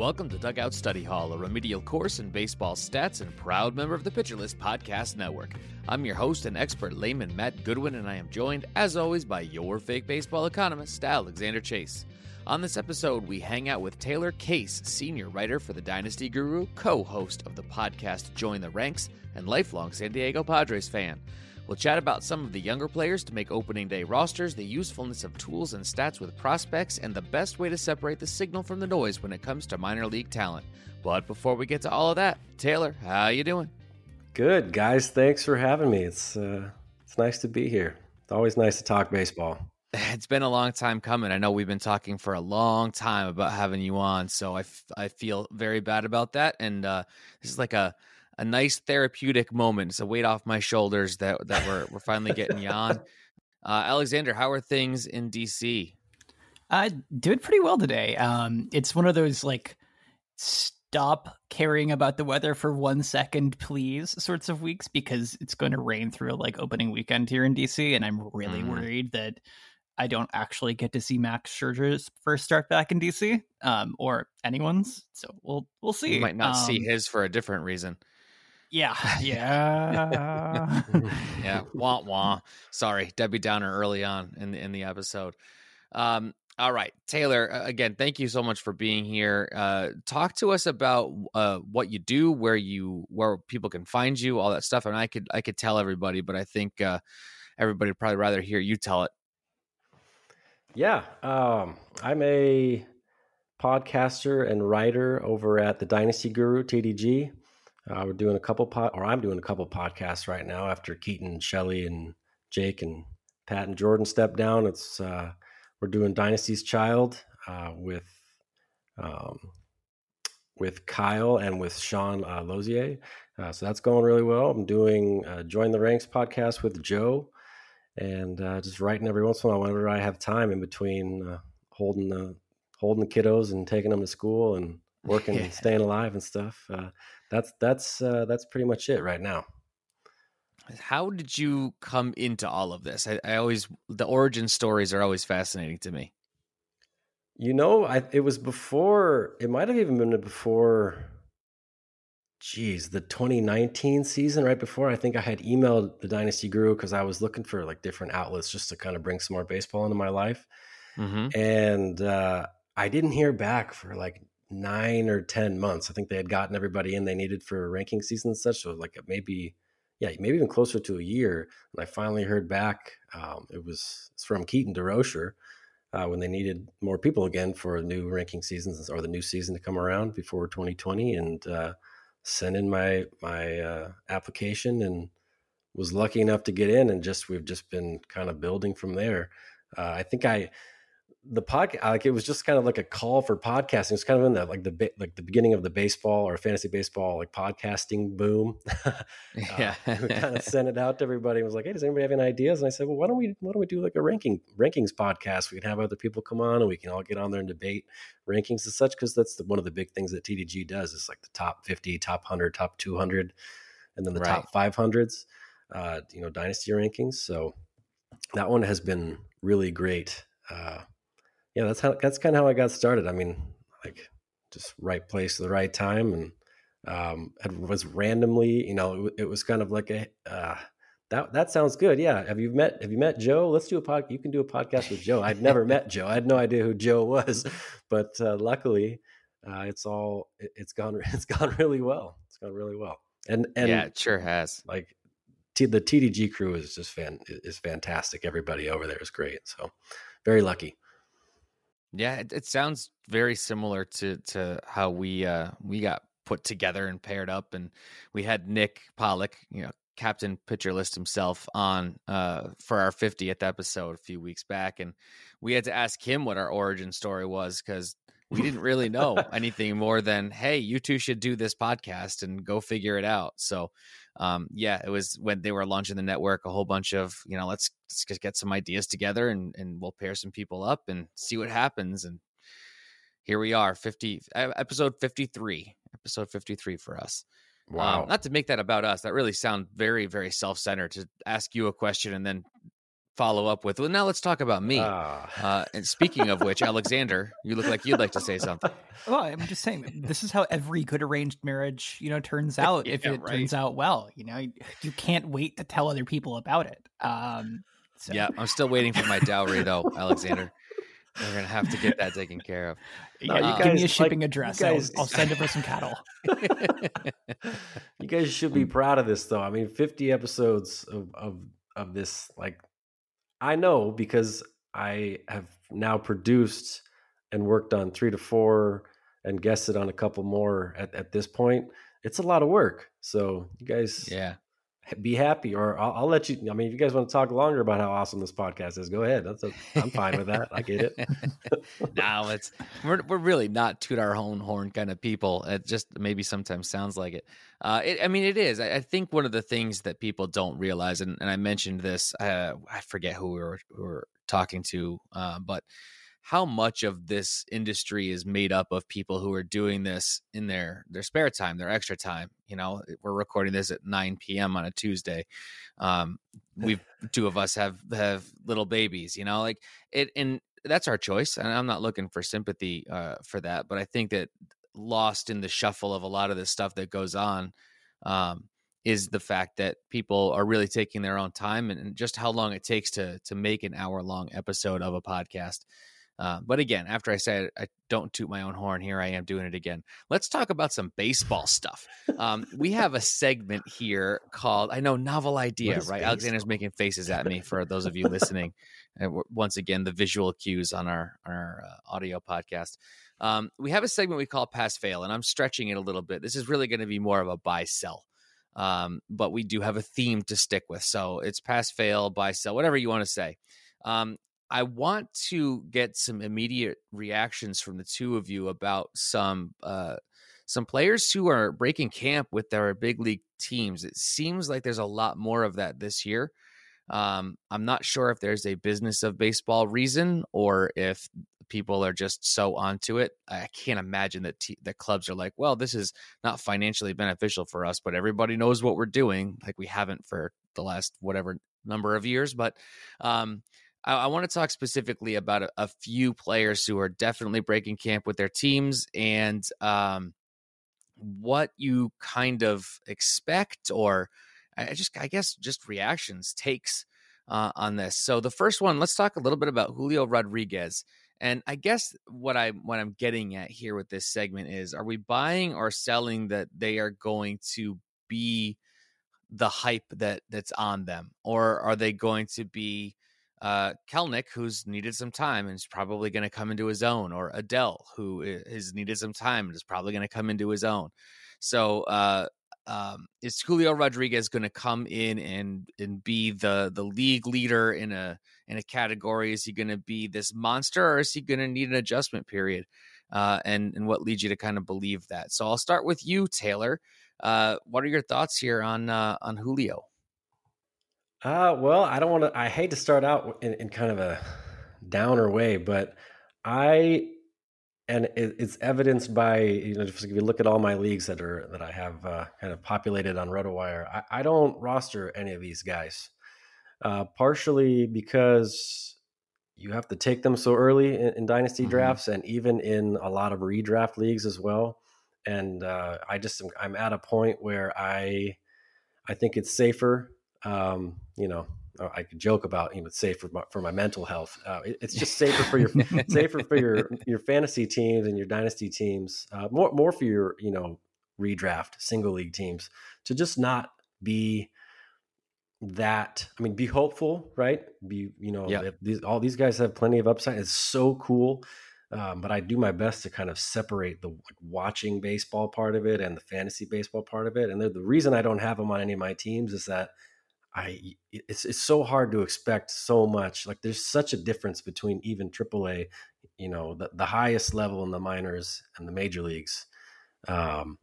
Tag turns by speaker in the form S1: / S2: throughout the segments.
S1: Welcome to Dugout Study Hall, a remedial course in baseball stats and proud member of the Pitcher List Podcast Network. I'm your host and expert layman Matt Goodwin, and I am joined, as always, by your fake baseball economist, Alexander Chase. On this episode, we hang out with Taylor Case, senior writer for the Dynasty Guru, co host of the podcast Join the Ranks, and lifelong San Diego Padres fan. We'll chat about some of the younger players to make opening day rosters, the usefulness of tools and stats with prospects, and the best way to separate the signal from the noise when it comes to minor league talent. But before we get to all of that, Taylor, how you doing?
S2: Good, guys. Thanks for having me. It's uh, it's nice to be here. It's always nice to talk baseball.
S1: It's been a long time coming. I know we've been talking for a long time about having you on, so I, f- I feel very bad about that. And uh, this is like a a nice therapeutic moment. It's a weight off my shoulders that that we're we're finally getting you on. Uh, Alexander, how are things in DC?
S3: Uh, doing pretty well today. Um, it's one of those like stop caring about the weather for one second, please, sorts of weeks because it's going to rain through like opening weekend here in DC, and I'm really mm. worried that I don't actually get to see Max Scherzer's first start back in DC, um, or anyone's. So we'll we'll see.
S1: You might not
S3: um,
S1: see his for a different reason.
S3: Yeah, yeah,
S1: yeah. Wah wah. Sorry, Debbie Downer early on in the in the episode. Um, all right, Taylor. Again, thank you so much for being here. Uh, talk to us about uh, what you do, where you where people can find you, all that stuff. And I could I could tell everybody, but I think uh, everybody would probably rather hear you tell it.
S2: Yeah, um, I'm a podcaster and writer over at the Dynasty Guru TDG. Uh, we're doing a couple pod, or I'm doing a couple podcasts right now after Keaton, Shelly, and Jake and Pat and Jordan stepped down. It's uh, we're doing Dynasty's Child uh, with um, with Kyle and with Sean uh, Lozier. Uh, so that's going really well. I'm doing uh, Join the Ranks podcast with Joe, and uh, just writing every once in a while whenever I have time in between uh, holding the holding the kiddos and taking them to school and working and staying alive and stuff. That's that's uh, that's pretty much it right now.
S1: How did you come into all of this? I, I always the origin stories are always fascinating to me.
S2: You know, I, it was before. It might have even been before. Geez, the 2019 season, right before. I think I had emailed the Dynasty Guru because I was looking for like different outlets just to kind of bring some more baseball into my life. Mm-hmm. And uh, I didn't hear back for like nine or ten months. I think they had gotten everybody in they needed for ranking season and such. So like maybe, yeah, maybe even closer to a year. And I finally heard back. Um, it was from Keaton DeRocher uh, when they needed more people again for new ranking seasons or the new season to come around before 2020, and uh, sent in my my uh, application and was lucky enough to get in. And just we've just been kind of building from there. Uh, I think I the podcast like it was just kind of like a call for podcasting. It's kind of in the like the like the beginning of the baseball or fantasy baseball like podcasting boom.
S1: yeah,
S2: uh, we kind of sent it out to everybody. was like, hey, does anybody have any ideas? And I said, well, why don't we why don't we do like a ranking rankings podcast? We can have other people come on and we can all get on there and debate rankings and such because that's the, one of the big things that TDG does is like the top fifty, top hundred, top two hundred, and then the right. top five hundreds. Uh, you know, dynasty rankings. So that one has been really great. Uh, yeah, that's how that's kind of how I got started. I mean, like just right place at the right time, and um, it was randomly, you know, it, it was kind of like a uh, that that sounds good. Yeah, have you met have you met Joe? Let's do a pod. You can do a podcast with Joe. I'd never met Joe. I had no idea who Joe was, but uh, luckily, uh, it's all it, it's gone it's gone really well. It's gone really well. And and
S1: yeah, it sure has.
S2: Like T, the TDG crew is just fan is fantastic. Everybody over there is great. So very lucky.
S1: Yeah, it, it sounds very similar to to how we uh we got put together and paired up and we had Nick Pollock, you know, captain pitcher list himself on uh for our 50th episode a few weeks back and we had to ask him what our origin story was cuz we didn't really know anything more than hey you two should do this podcast and go figure it out. So um, yeah it was when they were launching the network a whole bunch of you know let's, let's get some ideas together and, and we'll pair some people up and see what happens. And here we are 50 episode 53 episode 53 for us. Um, wow. um, not to make that about us that really sound very very self-centered to ask you a question and then follow up with, well, now let's talk about me. Uh. Uh, and speaking of which, Alexander, you look like you'd like to say something.
S3: Well, I'm just saying, this is how every good arranged marriage, you know, turns out yeah, if it right. turns out well. You know, you can't wait to tell other people about it. Um,
S1: so. Yeah, I'm still waiting for my dowry, though, Alexander. We're gonna have to get that taken care of.
S3: No, you guys, give me a shipping like, address. Guys, I'll, I'll, send over some cattle.
S2: you guys should be proud of this, though. I mean, 50 episodes of of of this like I know because I have now produced and worked on three to four and guested on a couple more at, at this point. It's a lot of work. So you guys
S1: yeah
S2: be happy or I'll, I'll, let you i mean if you guys want to talk longer about how awesome this podcast is go ahead. That's a, i'm fine with that. I get it.
S1: No it's we're, we're really not toot our own horn kind of people. It just maybe sometimes sounds like it. Uh, it, I mean, it is. I, I, think one of the things that people don't realize, and, and I mentioned this, uh, I forget who we were, we were talking to, uh, but how much of this industry is made up of people who are doing this in their their spare time, their extra time. You know, we're recording this at 9 p.m. on a Tuesday. Um, we two of us have have little babies. You know, like it, and that's our choice. And I'm not looking for sympathy uh, for that, but I think that lost in the shuffle of a lot of the stuff that goes on um, is the fact that people are really taking their own time and, and, just how long it takes to to make an hour long episode of a podcast. Uh, but again, after I said I don't toot my own horn, here I am doing it again. Let's talk about some baseball stuff. Um, we have a segment here called I know novel idea, right? Baseball? Alexander's making faces at me for those of you listening. And once again, the visual cues on our on our uh, audio podcast. Um, we have a segment we call pass fail, and I'm stretching it a little bit. This is really going to be more of a buy sell. Um, but we do have a theme to stick with. So it's pass fail, buy sell, whatever you want to say. Um, I want to get some immediate reactions from the two of you about some uh, some players who are breaking camp with their big league teams. It seems like there's a lot more of that this year. Um, I'm not sure if there's a business of baseball reason or if people are just so onto it. I can't imagine that t- that clubs are like, well, this is not financially beneficial for us, but everybody knows what we're doing, like we haven't for the last whatever number of years. But um, I, I want to talk specifically about a, a, few players who are definitely breaking camp with their teams and um, what you kind of expect or I just I guess just reactions takes uh, on this. So the first one, let's talk a little bit about Julio Rodriguez. And I guess what I what I'm getting at here with this segment is are we buying or selling that they are going to be the hype that that's on them or are they going to be uh, Kelenic, who's needed some time and is probably going to come into his own, or Adell, who has needed some time and is probably going to come into his own. So, uh, um, is Julio Rodriguez going to come in and and be the the league leader in a in a category? Is he going to be this monster, or is he going to need an adjustment period? Uh, and and what leads you to kind of believe that? So I'll start with you, Taylor. Uh, what are your thoughts here on uh, on Julio?
S2: Uh, well, I don't want to. I hate to start out in, in kind of a downer way, but I, and it, it's evidenced by you know, if you look at all my leagues that are that I have uh, kind of populated on RotoWire, I, I don't roster any of these guys. Uh, partially because you have to take them so early in, in dynasty
S1: Mhm.
S2: drafts and even in a lot of redraft leagues as well. And uh, I just am, I'm at a point where I I think it's safer. Um, you know, uh, I could joke about you know it's safe for my, for my mental health. Uh, it- it's just safer for your safer for your your fantasy teams and your dynasty teams. Uh, more more for your you know redraft single league teams to just not be that i mean be hopeful right be you know
S1: Yeah.
S2: these, all these guys have plenty of upside it's so cool um, but i do my best to kind of separate the like, watching baseball part of it and the fantasy baseball part of it and the, the reason i don't have them on any of my teams is that i it's, it's so hard to expect so much like there's such a difference between even aaa you know the, the highest level in the minors and the major leagues um,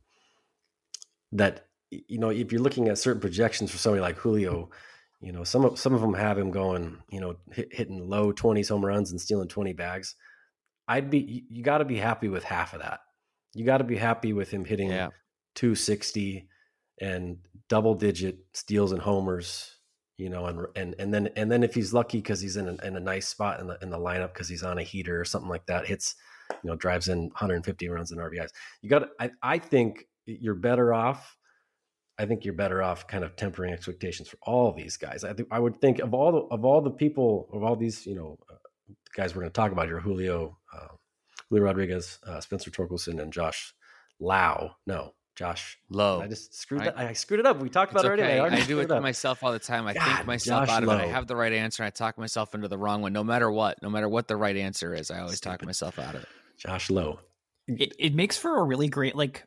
S2: that you know if you're looking at certain projections for somebody like Julio, you know some of some of them have him going, you know, hit, hitting low 20s home runs and stealing 20 bags. I'd be you, got to be happy with half of that. You got to be happy with him hitting
S1: Yeah.
S2: 260 and double digit steals and homers. You know, and and and then and then if he's lucky because he's in a, in a nice spot in the in the lineup because he's on a heater or something like that, hits you know drives in 150 runs and RBIs. You got I I think you're better off. I think you're better off kind of tempering expectations for all these guys. I think I would think of all the of all the people of all these you know uh, guys we're going to talk about here, Julio, uh, Julio Rodriguez, uh, Spencer Torkelson, and Josh Lau. No, Josh.
S1: Low.
S2: I just screwed
S1: I-
S2: that. I screwed it up. We talked
S1: It's
S2: about it
S1: okay.
S2: already. already
S1: I do it to myself all the time. I
S2: God,
S1: think myself
S2: Josh
S1: out of it. I have the right answer. I talk myself into the wrong one. No matter what, no matter what the right answer is, I always talk
S2: Stupid.
S1: myself out of it.
S2: Josh Lowe.
S3: It, it makes for a really great like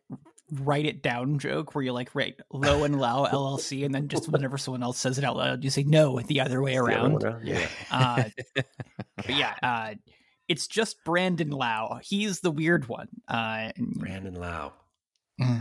S3: write it down joke where you like write low and low LLC and then just whenever someone else says it out loud you say no the other way
S2: It's other
S3: around.
S2: Yeah.
S3: Uh, but yeah, uh, it's just Brandon Lau. He's the weird one. Uh,
S2: Brandon Lau.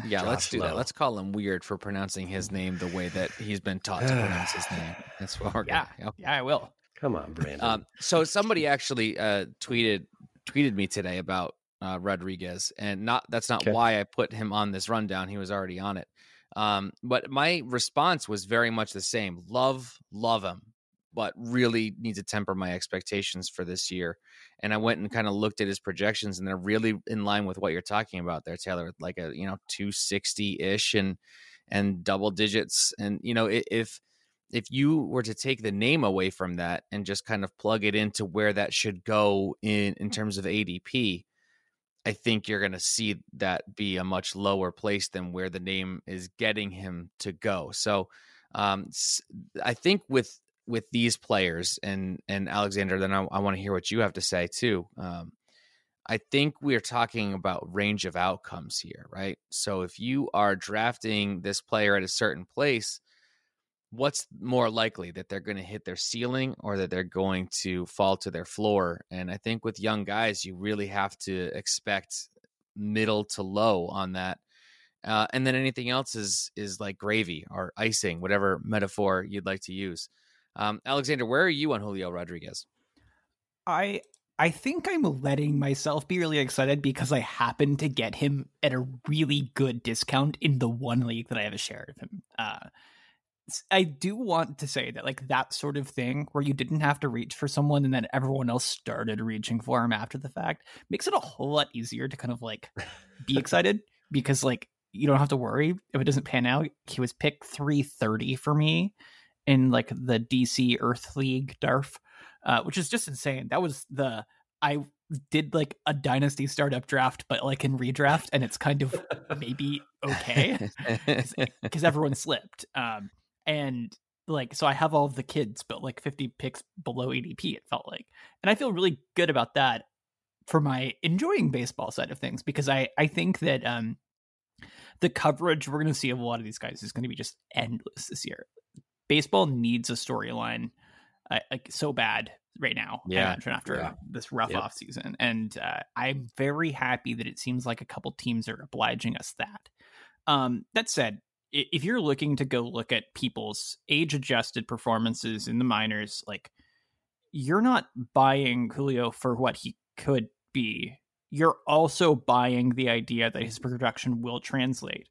S1: Yeah, let's
S2: Josh
S1: do that. Let's call him weird for pronouncing his name the way that he's been taught to pronounce his name. That's what we're
S3: yeah,
S1: going.
S3: yeah, I will.
S2: Come on, Brandon.
S1: Um, so somebody actually uh, tweeted tweeted me today about uh, Rodriguez, and not that's not
S2: Okay.
S1: why I put him on this rundown. He was already on it. Um, but my response was very much the same. Love, love him, but really need to temper my expectations for this year. And I went and kind of looked at his projections, and they're really in line with what you're talking about there, Taylor. Like a you know 260 ish and and double digits, and you know if if you were to take the name away from that and just kind of plug it into where that should go in in terms of ADP, I think you're going to see that be a much lower place than where the name is getting him to go. So, um, I think with with these players and and Alexander, then I, I want to hear what you have to say too. Um, I think we're talking about range of outcomes here, right? So if you are drafting this player at a certain place, what's more likely that they're going to hit their ceiling or that they're going to fall to their floor? And I think with young guys, you really have to expect middle to low on that. Uh, and then anything else is is like gravy or icing, whatever metaphor you'd like to use. Um, Alexander, where are you on Julio Rodriguez?
S3: I I think I'm letting myself be really excited because I happen to get him at a really good discount in the one league that I have a share of him. Uh, I do want to say that like that sort of thing where you didn't have to reach for someone and then everyone else started reaching for him after the fact makes it a whole lot easier to kind of like be excited because like you don't have to worry if it doesn't pan out. He was pick 330 for me in like the DC Earth League DARF uh, which is just insane. That was the I did like a dynasty startup draft, but like in redraft, and it's kind of maybe okay because everyone slipped. Um, and like so, I have all of the kids, but like fifty picks below ADP. It felt like, and I feel really good about that for my enjoying baseball side of things because I I think that um the coverage we're going to see of a lot of these guys is going to be just endless this year. Baseball needs a storyline uh, like so bad right now.
S1: Yeah.
S3: imagine after
S2: Yeah.
S3: this rough
S2: Yep.
S3: off season, and uh, I'm very happy that it seems like a couple teams are obliging us that. Um, that said, if you're looking to go look at people's age adjusted performances in the minors, like you're not buying Julio for what he could be. You're also buying the idea that his production will translate.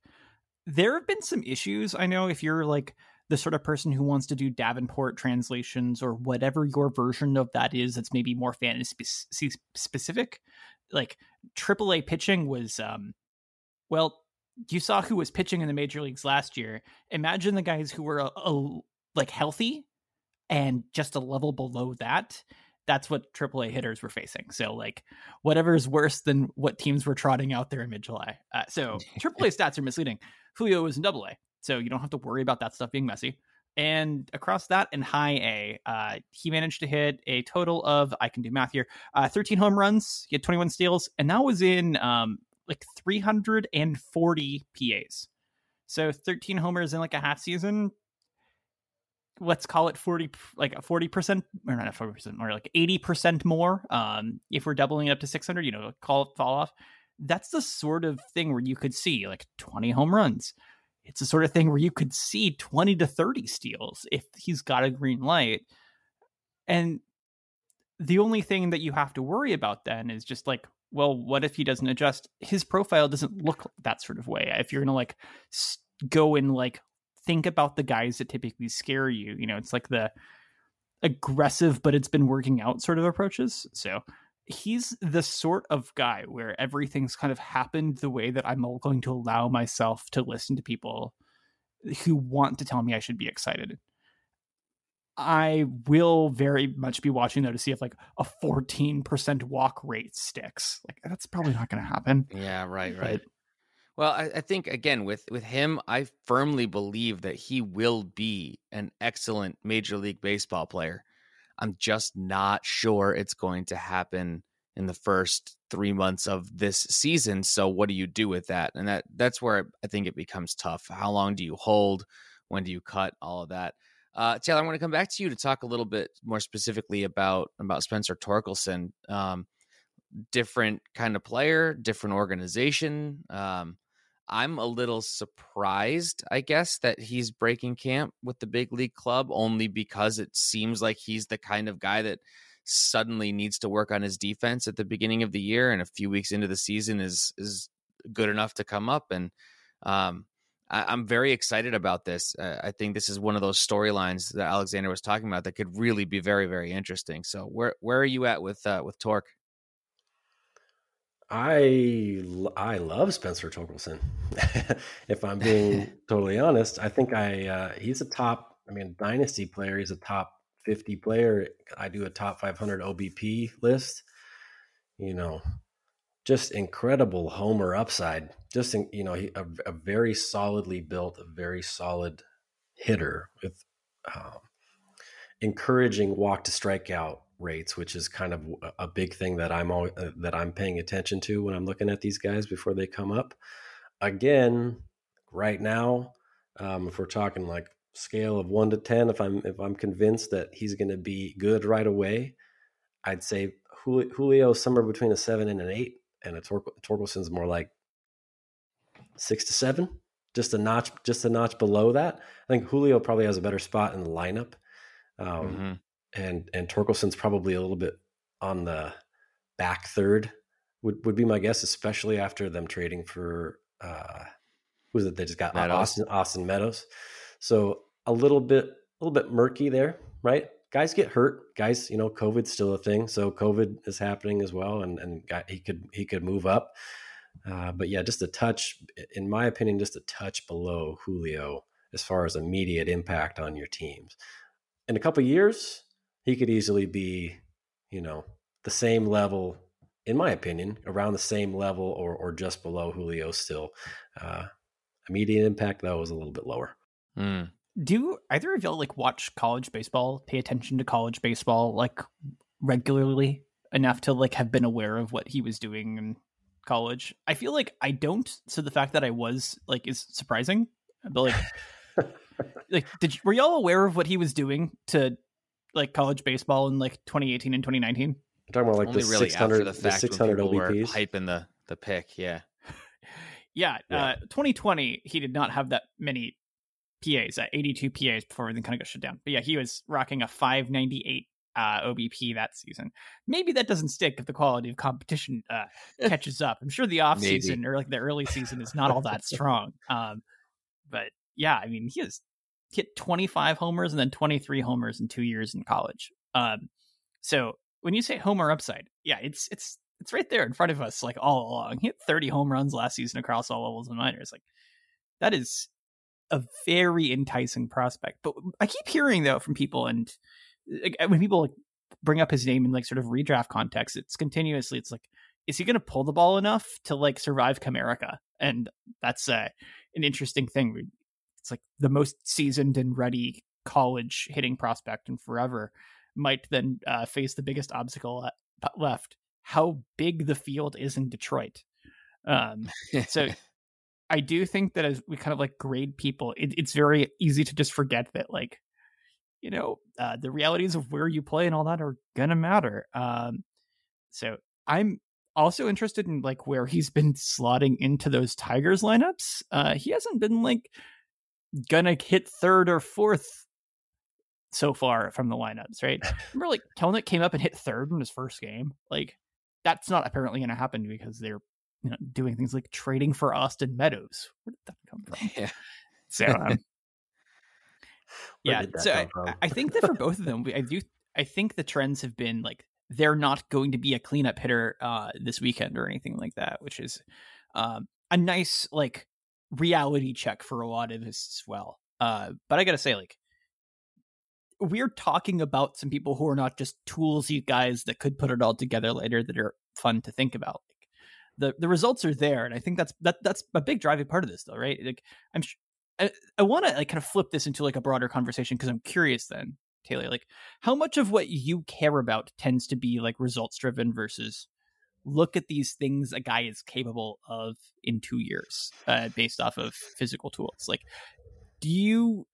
S3: There have been some issues. I know if you're like the sort of person who wants to do Davenport translations or whatever your version of that is that's maybe more fantasy specific. Like AAA pitching was, um, well, you saw who was pitching in the major leagues last year. Imagine the guys who were a, a, like healthy and just a level below that. That's what AAA hitters were facing. So, like, whatever is worse than what teams were trotting out there in mid July. Uh, so, AAA stats are misleading. Julio was in Double A, so you don't have to worry about that stuff being messy. And across that and high A, uh, he managed to hit a total of, I can do math here, uh, 13 home runs. He had 21 steals, and that was in um, like 340 PAs. So 13 homers in like a half season. Let's call it 40, like a 40%, or not a 40%, more like 80% more. Um, if we're doubling it up to 600, you know, call it fall off. That's the sort of thing where you could see like 20 home runs, it's the sort of thing where you could see 20 to 30 steals if he's got a green light. And the only thing that you have to worry about then is just like, well, what if he doesn't adjust? His profile doesn't look that sort of way. If you're going to like go and like think about the guys that typically scare you, you know, it's like the aggressive, but it's been working out sort of approaches. So he's the sort of guy where everything's kind of happened the way that I'm going to allow myself to listen to people who want to tell me I should be excited. I will very much be watching though to see if like a 14% walk rate sticks. Like that's probably not going to happen.
S1: Yeah, right, right. But, well, I, I, think again with with him, I firmly believe that he will be an excellent Major League Baseball player. I'm just not sure it's going to happen in the first three months of this season. So what do you do with that? And that that's where I think it becomes tough. How long do you hold? When do you cut? All of that. Uh, Taylor, I want to come back to you to talk a little bit more specifically about about Spencer Torkelson. Um, different kind of player, different organization. Um, I'm a little surprised, I guess, that he's breaking camp with the big league club only because it seems like he's the kind of guy that suddenly needs to work on his defense at the beginning of the year and a few weeks into the season is is good enough to come up and um, I, am very excited about this. Uh, I think this is one of those storylines that Alexander was talking about that could really be very, very interesting. So, where where are you at with uh, with Torque?
S2: I I love Spencer Torkelson. if I'm being totally honest, I think I uh, he's a top. I mean, dynasty player. He's a top 50 player. I do a top 500 OBP list. You know, just incredible homer upside. Just in, you know, he, a, a, very solidly built, a very solid hitter with um, encouraging walk to strikeout rates, which is kind of a big thing that I'm uh, that I'm paying attention to when I'm looking at these guys before they come up. Again, right now, um, if we're talking like scale of one to ten, if I'm if I'm convinced that he's going to be good right away, I'd say Julio somewhere between a seven and an eight, and a Tor- Torkelson's more like six to seven, just a notch, just a notch below that. I think Julio probably has a better spot in the lineup. Um, mm-hmm and and Torkelson's probably a little bit on the back third would would be my guess, especially after them trading for uh who's it? They just got Meadows. Austin Austin Meadows. So a little bit a little bit murky there, right? Guys get hurt. Guys, you know, COVID's still a thing, so COVID is happening as well, and and got, he could he could move up. Uh, but yeah, just a touch, in my opinion, just a touch below Julio as far as immediate impact on your teams. In a couple years, he could easily be, you know, the same level, in my opinion, around the same level or or just below Julio still. Uh, immediate impact though was a little bit lower.
S3: Mm. Do either of y'all like watch college baseball, pay attention to college baseball like regularly enough to like have been aware of what he was doing in college? I feel like I don't. So the fact that I was like is surprising. But like, like did you, were y'all aware of what he was doing to like college baseball in like 2018 and 2019?
S2: I'm talking about like Only the really 600, the, the 600 OBPs.
S1: hyping the the pick, yeah.
S3: yeah, yeah. Uh, 2020 he did not have that many PAs, uh, 82 PAs before everything kind of got shut down. But yeah, he was rocking a 598 uh, OBP that season. Maybe that doesn't stick if the quality of competition uh, catches up. I'm sure the off Maybe. season or like the early season is not all that strong. Um, but yeah, I mean, he is hit 25 homers and then 23 homers in two years in college. Um, so when you say homer upside, yeah, it's it's it's right there in front of us, like all along. He hit 30 home runs last season across all levels of minors. Like that is a very enticing prospect. But I keep hearing though from people, and like, when people like, bring up his name in like sort of redraft context, it's continuously it's like, is he going to pull the ball enough to like survive Comerica? And that's uh, an interesting thing. It's like the most seasoned and ready college hitting prospect in forever might then uh, face the biggest obstacle left: how big the field is in Detroit. Um, so I do think that as we kind of like grade people, it, it's very easy to just forget that like you know uh, the realities of where you play and all that are gonna matter. Um, so I'm also interested in like where he's been slotting into those Tigers lineups. Uh, he hasn't been like gonna hit third or fourth so far from the lineups, right? Remember, like Kelenic came up and hit third in his first game. Like that's not apparently going to happen because they're you know doing things like trading for Austin Meadows. Where did that come from? Yeah. So, um, yeah. So I, I, think that for both of them, I do. I think the trends have been like they're not going to be a cleanup hitter uh, this weekend or anything like that, which is um, a nice like reality check for a lot of this as well. Uh, but I gotta say, like we're talking about some people who are not just toolsy guys that could put it all together later that are fun to think about. Like the the results are there, and I think that's that that's a big driving part of this, though, right? Like I'm, I, I want to like kind of flip this into like a broader conversation because I'm curious. Then Taylor, like how much of what you care about tends to be like results driven versus look at these things a guy is capable of in two years, uh, based off of physical tools. Like, do you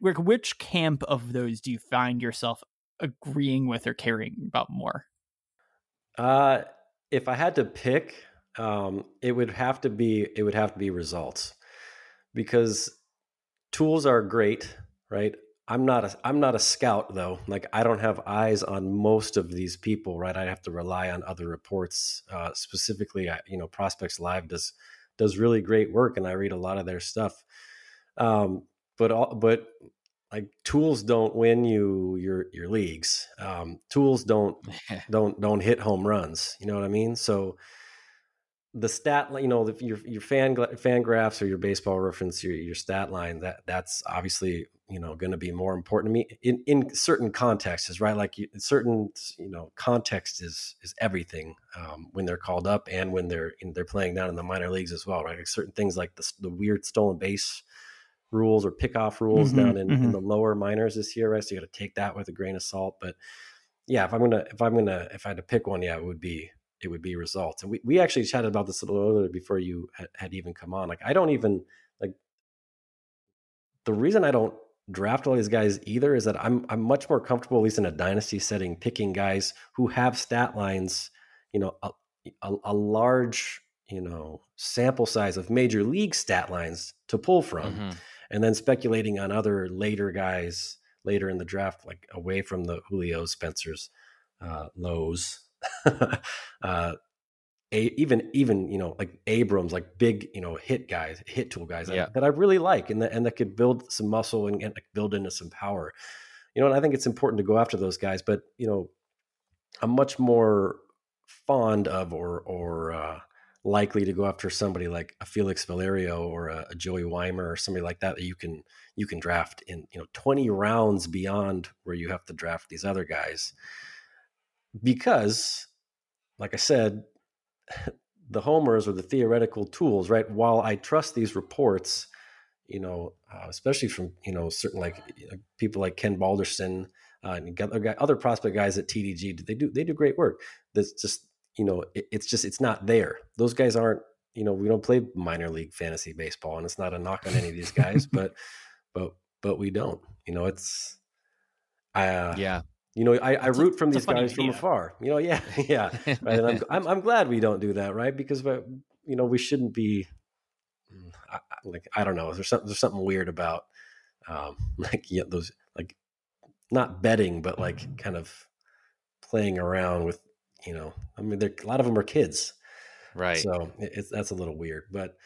S3: which camp of those do you find yourself agreeing with or caring about more?
S2: Uh, if I had to pick, um, it would have to be it would have to be results because tools are great, right? I'm not a I'm not a scout though. Like I don't have eyes on most of these people, right? I have to rely on other reports. Uh, specifically, I, you know, Prospects Live does does really great work, and I read a lot of their stuff. Um, but all, but like tools don't win you your your leagues. Um, tools don't don't don't hit home runs. You know what I mean? So the stat, you know, your your fan FanGraphs or your baseball reference, your your stat line, that that's obviously you know going to be more important to me in in certain contexts, right? Like certain you know context is is everything um, when they're called up and when they're in, they're playing down in the minor leagues as well, right? Like certain things like the the weird stolen base rules or pickoff rules mm-hmm, down in, mm-hmm. in, the lower minors this year, right? So you got to take that with a grain of salt. But yeah, if I'm gonna if I'm gonna if I had to pick one, yeah, it would be it would be results. And we, we actually chatted about this a little earlier before you had, had even come on. Like I don't even like the reason I don't draft all these guys either is that I'm I'm much more comfortable, at least in a dynasty setting, picking guys who have stat lines, you know, a, a, a large you know sample size of major league stat lines to pull from. Mm-hmm and then speculating on other later guys later in the draft, like away from the Julio Spencers, uh, Lowe's, uh, a, even even you know like Abrams, like big you know hit guys, hit tool guys yeah. that, that, I really like, and that and that could build some muscle and, and build into some power. You know, and I think it's important to go after those guys, but you know, I'm much more fond of or or uh, likely to go after somebody like a Felix Valerio or a, a, Joey Wiemer or somebody like that that you can you can draft in you know 20 rounds beyond where you have to draft these other guys because like I said the homers or the theoretical tools right while I trust these reports you know uh, especially from you know certain like you know, people like Ken Balderson uh, and other prospect guys at TDG they do they do great work that's just you know, it, it's just it's not there. Those guys aren't. You know, we don't play minor league fantasy baseball, and it's not a knock on any of these guys, but but but we don't. You know, it's uh,
S1: yeah.
S2: You know, I, I root from these guys from afar. You know, yeah, yeah. Right? And I'm, I'm, I'm glad we don't do that, right? Because you know we shouldn't be I, like I don't know. There's something there's something weird about um, like yeah, those like not betting, but like kind of playing around with you know, I mean, a lot of them are kids,
S1: right?
S2: So it's that's a little weird, but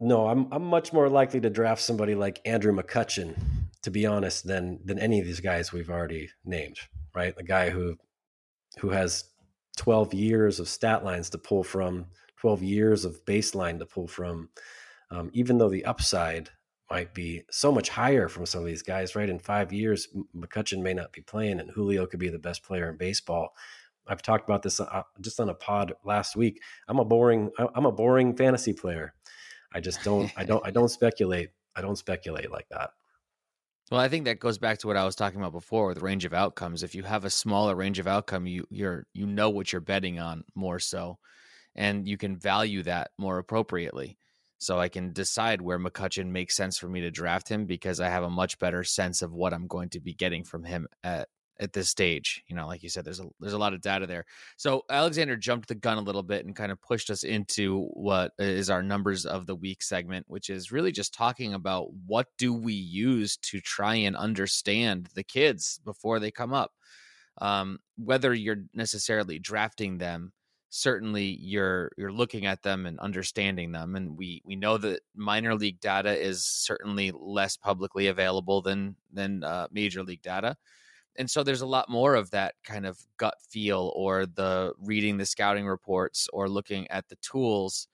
S2: no, I'm I'm much more likely to draft somebody like Andrew McCutchen, to be honest, than than any of these guys we've already named. Right, the guy who who has 12 years of stat lines to pull from, 12 years of baseline to pull from. Um, even though the upside might be so much higher from some of these guys, right? In five years, McCutchen may not be playing, and Julio could be the best player in baseball. I've talked about this uh, just on a pod last week. I'm a boring, I'm a boring fantasy player. I just don't, I don't, I don't speculate. I don't speculate like that.
S1: Well, I think that goes back to what I was talking about before with range of outcomes. If you have a smaller range of outcome, you you're you know what you're betting on more so, and you can value that more appropriately. So I can decide where McCutchen makes sense for me to draft him because I have a much better sense of what I'm going to be getting from him at at this stage. You know, like you said, there's a there's a lot of data there. So Alexander jumped the gun a little bit and kind of pushed us into what is our numbers of the week segment, which is really just talking about what do we use to try and understand the kids before they come up. Um, whether you're necessarily drafting them, certainly you're you're looking at them and understanding them. And we we know that minor league data is certainly less publicly available than than uh, major league data and so there's a lot more of that kind of gut feel or the reading the scouting reports or looking at the tools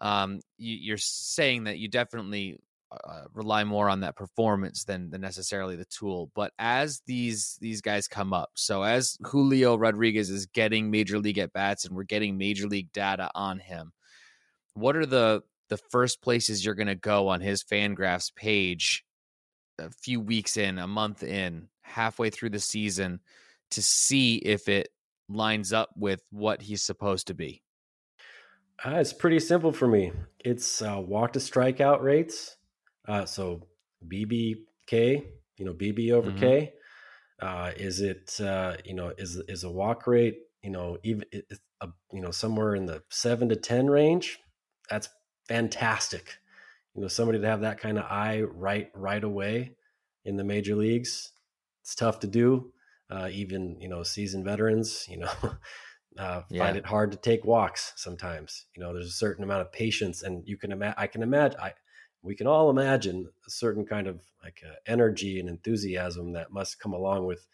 S1: um, you, are saying that you definitely uh, rely more on that performance than, than necessarily the tool but as these these guys come up so as julio rodriguez is getting major league at bats and we're getting major league data on him what are the the first places you're going to go on his fangraphs page a few weeks in a month in halfway through the season to see if it lines up with what he's supposed to be?
S2: Uh, it's pretty simple for me. It's uh, walk to strikeout rates. Uh, so BBK, you know, BB over mm-hmm. K. Uh, is it, uh, you know, is is a walk rate, you know, even a, you know somewhere in the seven to ten range? That's fantastic. You know, somebody to have that kind of eye right right away in the major leagues it's tough to do. Uh, even you know seasoned veterans, you know, uh, yeah. find it hard to take walks sometimes. You know, there's a certain amount of patience, and you can imagine. I can imagine. I we can all imagine a certain kind of like uh, energy and enthusiasm that must come along with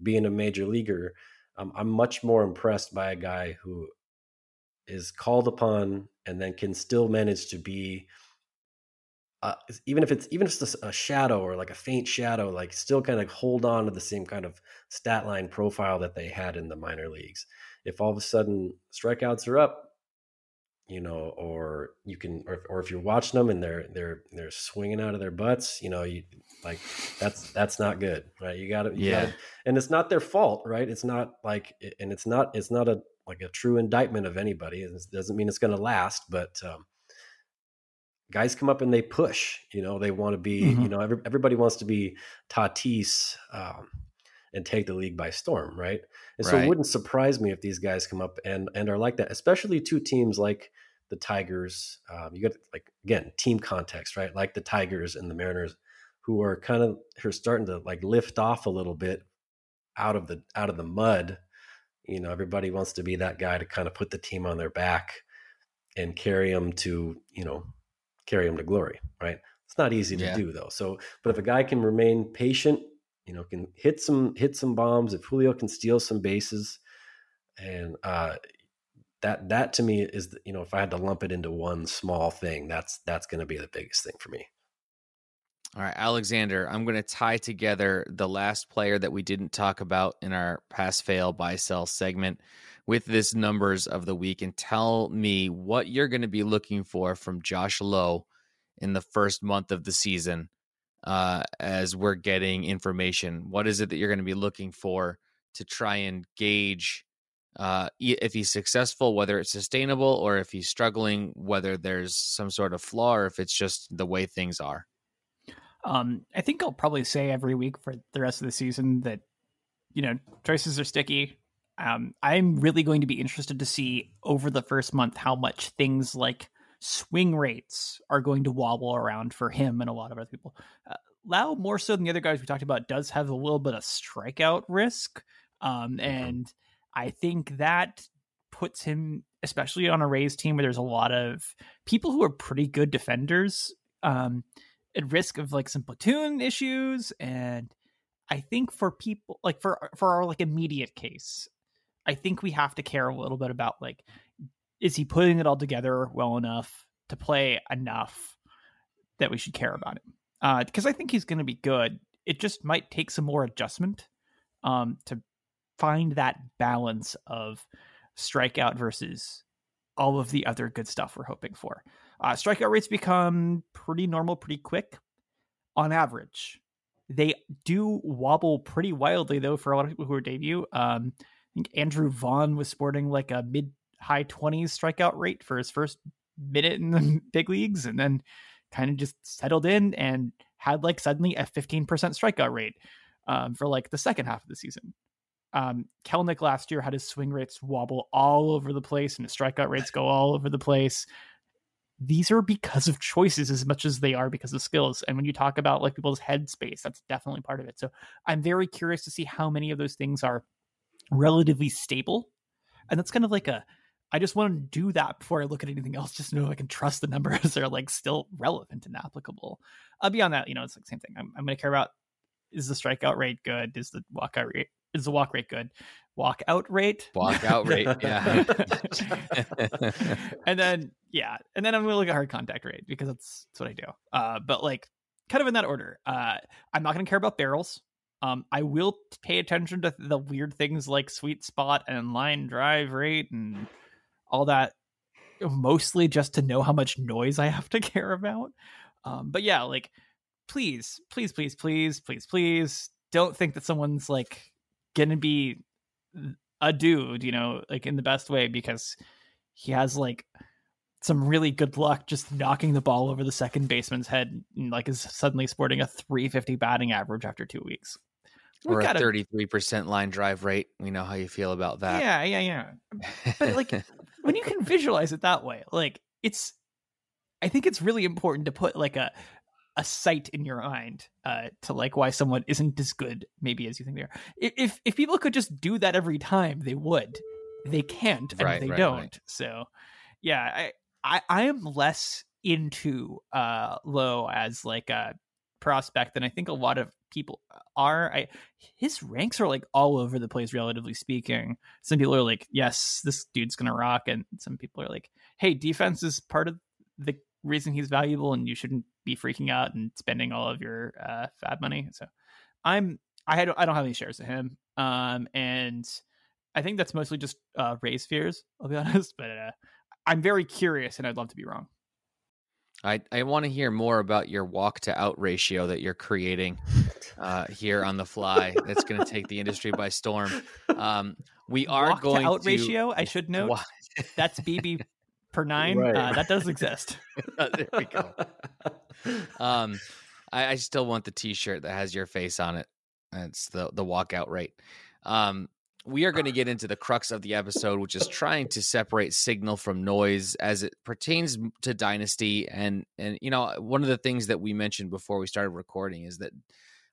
S2: being a major leaguer. Um, I'm much more impressed by a guy who is called upon and then can still manage to be uh, even if it's even if it's a shadow or like a faint shadow, like still kind of hold on to the same kind of stat line profile that they had in the minor leagues. If all of a sudden strikeouts are up, you know, or you can, or, or if you're watching them and they're they're they're swinging out of their butts, you know, you like that's that's not good, right? You got to, yeah, gotta, and it's not their fault, right? It's not like, and it's not it's not a like a true indictment of anybody. It doesn't mean it's going to last, but um, guys come up and they push. You know, they want to be. Mm-hmm. You know, every, everybody wants to be Tatis um, and take the league by storm, right? And so right. it wouldn't surprise me if these guys come up and and are like that, especially two teams like the Tigers. Um, you got like again team context, right? Like the Tigers and the Mariners, who are kind of who are starting to like lift off a little bit out of the out of the mud. You know, everybody wants to be that guy to kind of put the team on their back and carry them to you know carry him to glory, right? It's not easy to yeah. do though. So, but if a guy can remain patient, you know, can hit some hit some bombs, if Julio can steal some bases, and uh, that that to me is, you know, if I had to lump it into one small thing, that's that's going to be the biggest thing for me.
S1: All right, Alexander, I'm going to tie together the last player that we didn't talk about in our pass fail buy sell segment with this numbers of the week and tell me what you're going to be looking for from Josh Lowe in the first month of the season uh, as we're getting information. What is it that you're going to be looking for to try and gauge uh, if he's successful, whether it's sustainable or if he's struggling, whether there's some sort of flaw or if it's just the way things are?
S3: Um, I think I'll probably say every week for the rest of the season that you know choices are sticky. Um, I'm really going to be interested to see over the first month how much things like swing rates are going to wobble around for him and a lot of other people. Uh, Lowe, more so than the other guys we talked about, does have a little bit of strikeout risk. Um, and I think that puts him especially on a Rays team where there's a lot of people who are pretty good defenders, um, at risk of like some platoon issues. And I think for people like for for our like immediate case, I think we have to care a little bit about like is he putting it all together well enough to play enough that we should care about him? Uh, because I think he's going to be good. It just might take some more adjustment um, to find that balance of strikeout versus all of the other good stuff we're hoping for. Uh, strikeout rates become pretty normal pretty quick on average. They do wobble pretty wildly though for a lot of people who are debut. Um, I think Andrew Vaughn was sporting like a mid high 20s strikeout rate for his first minute in the big leagues and then kind of just settled in and had like suddenly a 15% strikeout rate um, for like the second half of the season. Um, Kelenic last year had his swing rates wobble all over the place and his strikeout rates go all over the place. These are because of choices as much as they are because of skills. And when you talk about like people's headspace, that's definitely part of it. So I'm very curious to see how many of those things are relatively stable. And that's kind of like a I just want to do that before I look at anything else, just to know I can trust the numbers are like still relevant and applicable. Uh, beyond that, you know, it's like the same thing. I'm, I'm going to care about is the strikeout rate good? Is the walkout rate is the walk rate good? Walkout rate,
S1: walkout rate, yeah.
S3: and then yeah, and then I'm going to look at hard contact rate because that's that's what I do. Uh, but like kind of in that order. Uh, I'm not going to care about barrels. Um, I will pay attention to the weird things like sweet spot and line drive rate and all that mostly just to know how much noise I have to care about. Um, but yeah, like please, please, please, please, please, please don't think that someone's like gonna be a dude, you know, like in the best way because he has like some really good luck just knocking the ball over the second baseman's head and like is suddenly sporting a 350 batting average after two weeks
S1: or a thirty-three percent line drive rate. We know how you feel about that.
S3: Yeah, yeah, yeah. But like when you can visualize it that way, like it's, I think it's really important to put like a a sight in your mind uh, to like why someone isn't as good maybe as you think they are. If if people could just do that every time, they would. They can't, and right, they right, don't. Right. So, yeah, I, I I am less into uh Lowe as like a prospect than I think a lot of people are. I his ranks are like all over the place, relatively speaking. Some people are like, "Yes, this dude's gonna rock," and some people are like, "Hey, defense is part of the reason he's valuable, and you shouldn't be freaking out and spending all of your uh, FAAB money." So, I'm I had I don't have any shares of him, um, and I think that's mostly just uh, Rays fears. I'll be honest, but uh, I'm very curious, and I'd love to be wrong.
S1: I, I want to hear more about your walk to out ratio that you're creating uh, here on the fly. That's going to take the industry by storm. Um, we are
S3: walk
S1: going
S3: to out to... ratio. I should note that's BB per nine. Right. Uh, that does exist.
S1: there we go. Um, I, I, still want the T-shirt that has your face on it. It's the the walkout rate. Um, we are going to get into the crux of the episode, which is trying to separate signal from noise as it pertains to Dynasty. And and you know, one of the things that we mentioned before we started recording is that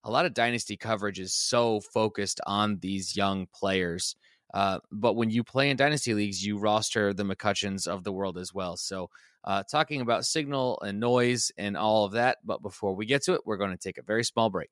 S1: a lot of Dynasty coverage is so focused on these young players. Uh, but when you play in Dynasty leagues, you roster the McCutchens of the world as well. So, uh, talking about signal and noise and all of that. But before we get to it, we're going to take a very small break.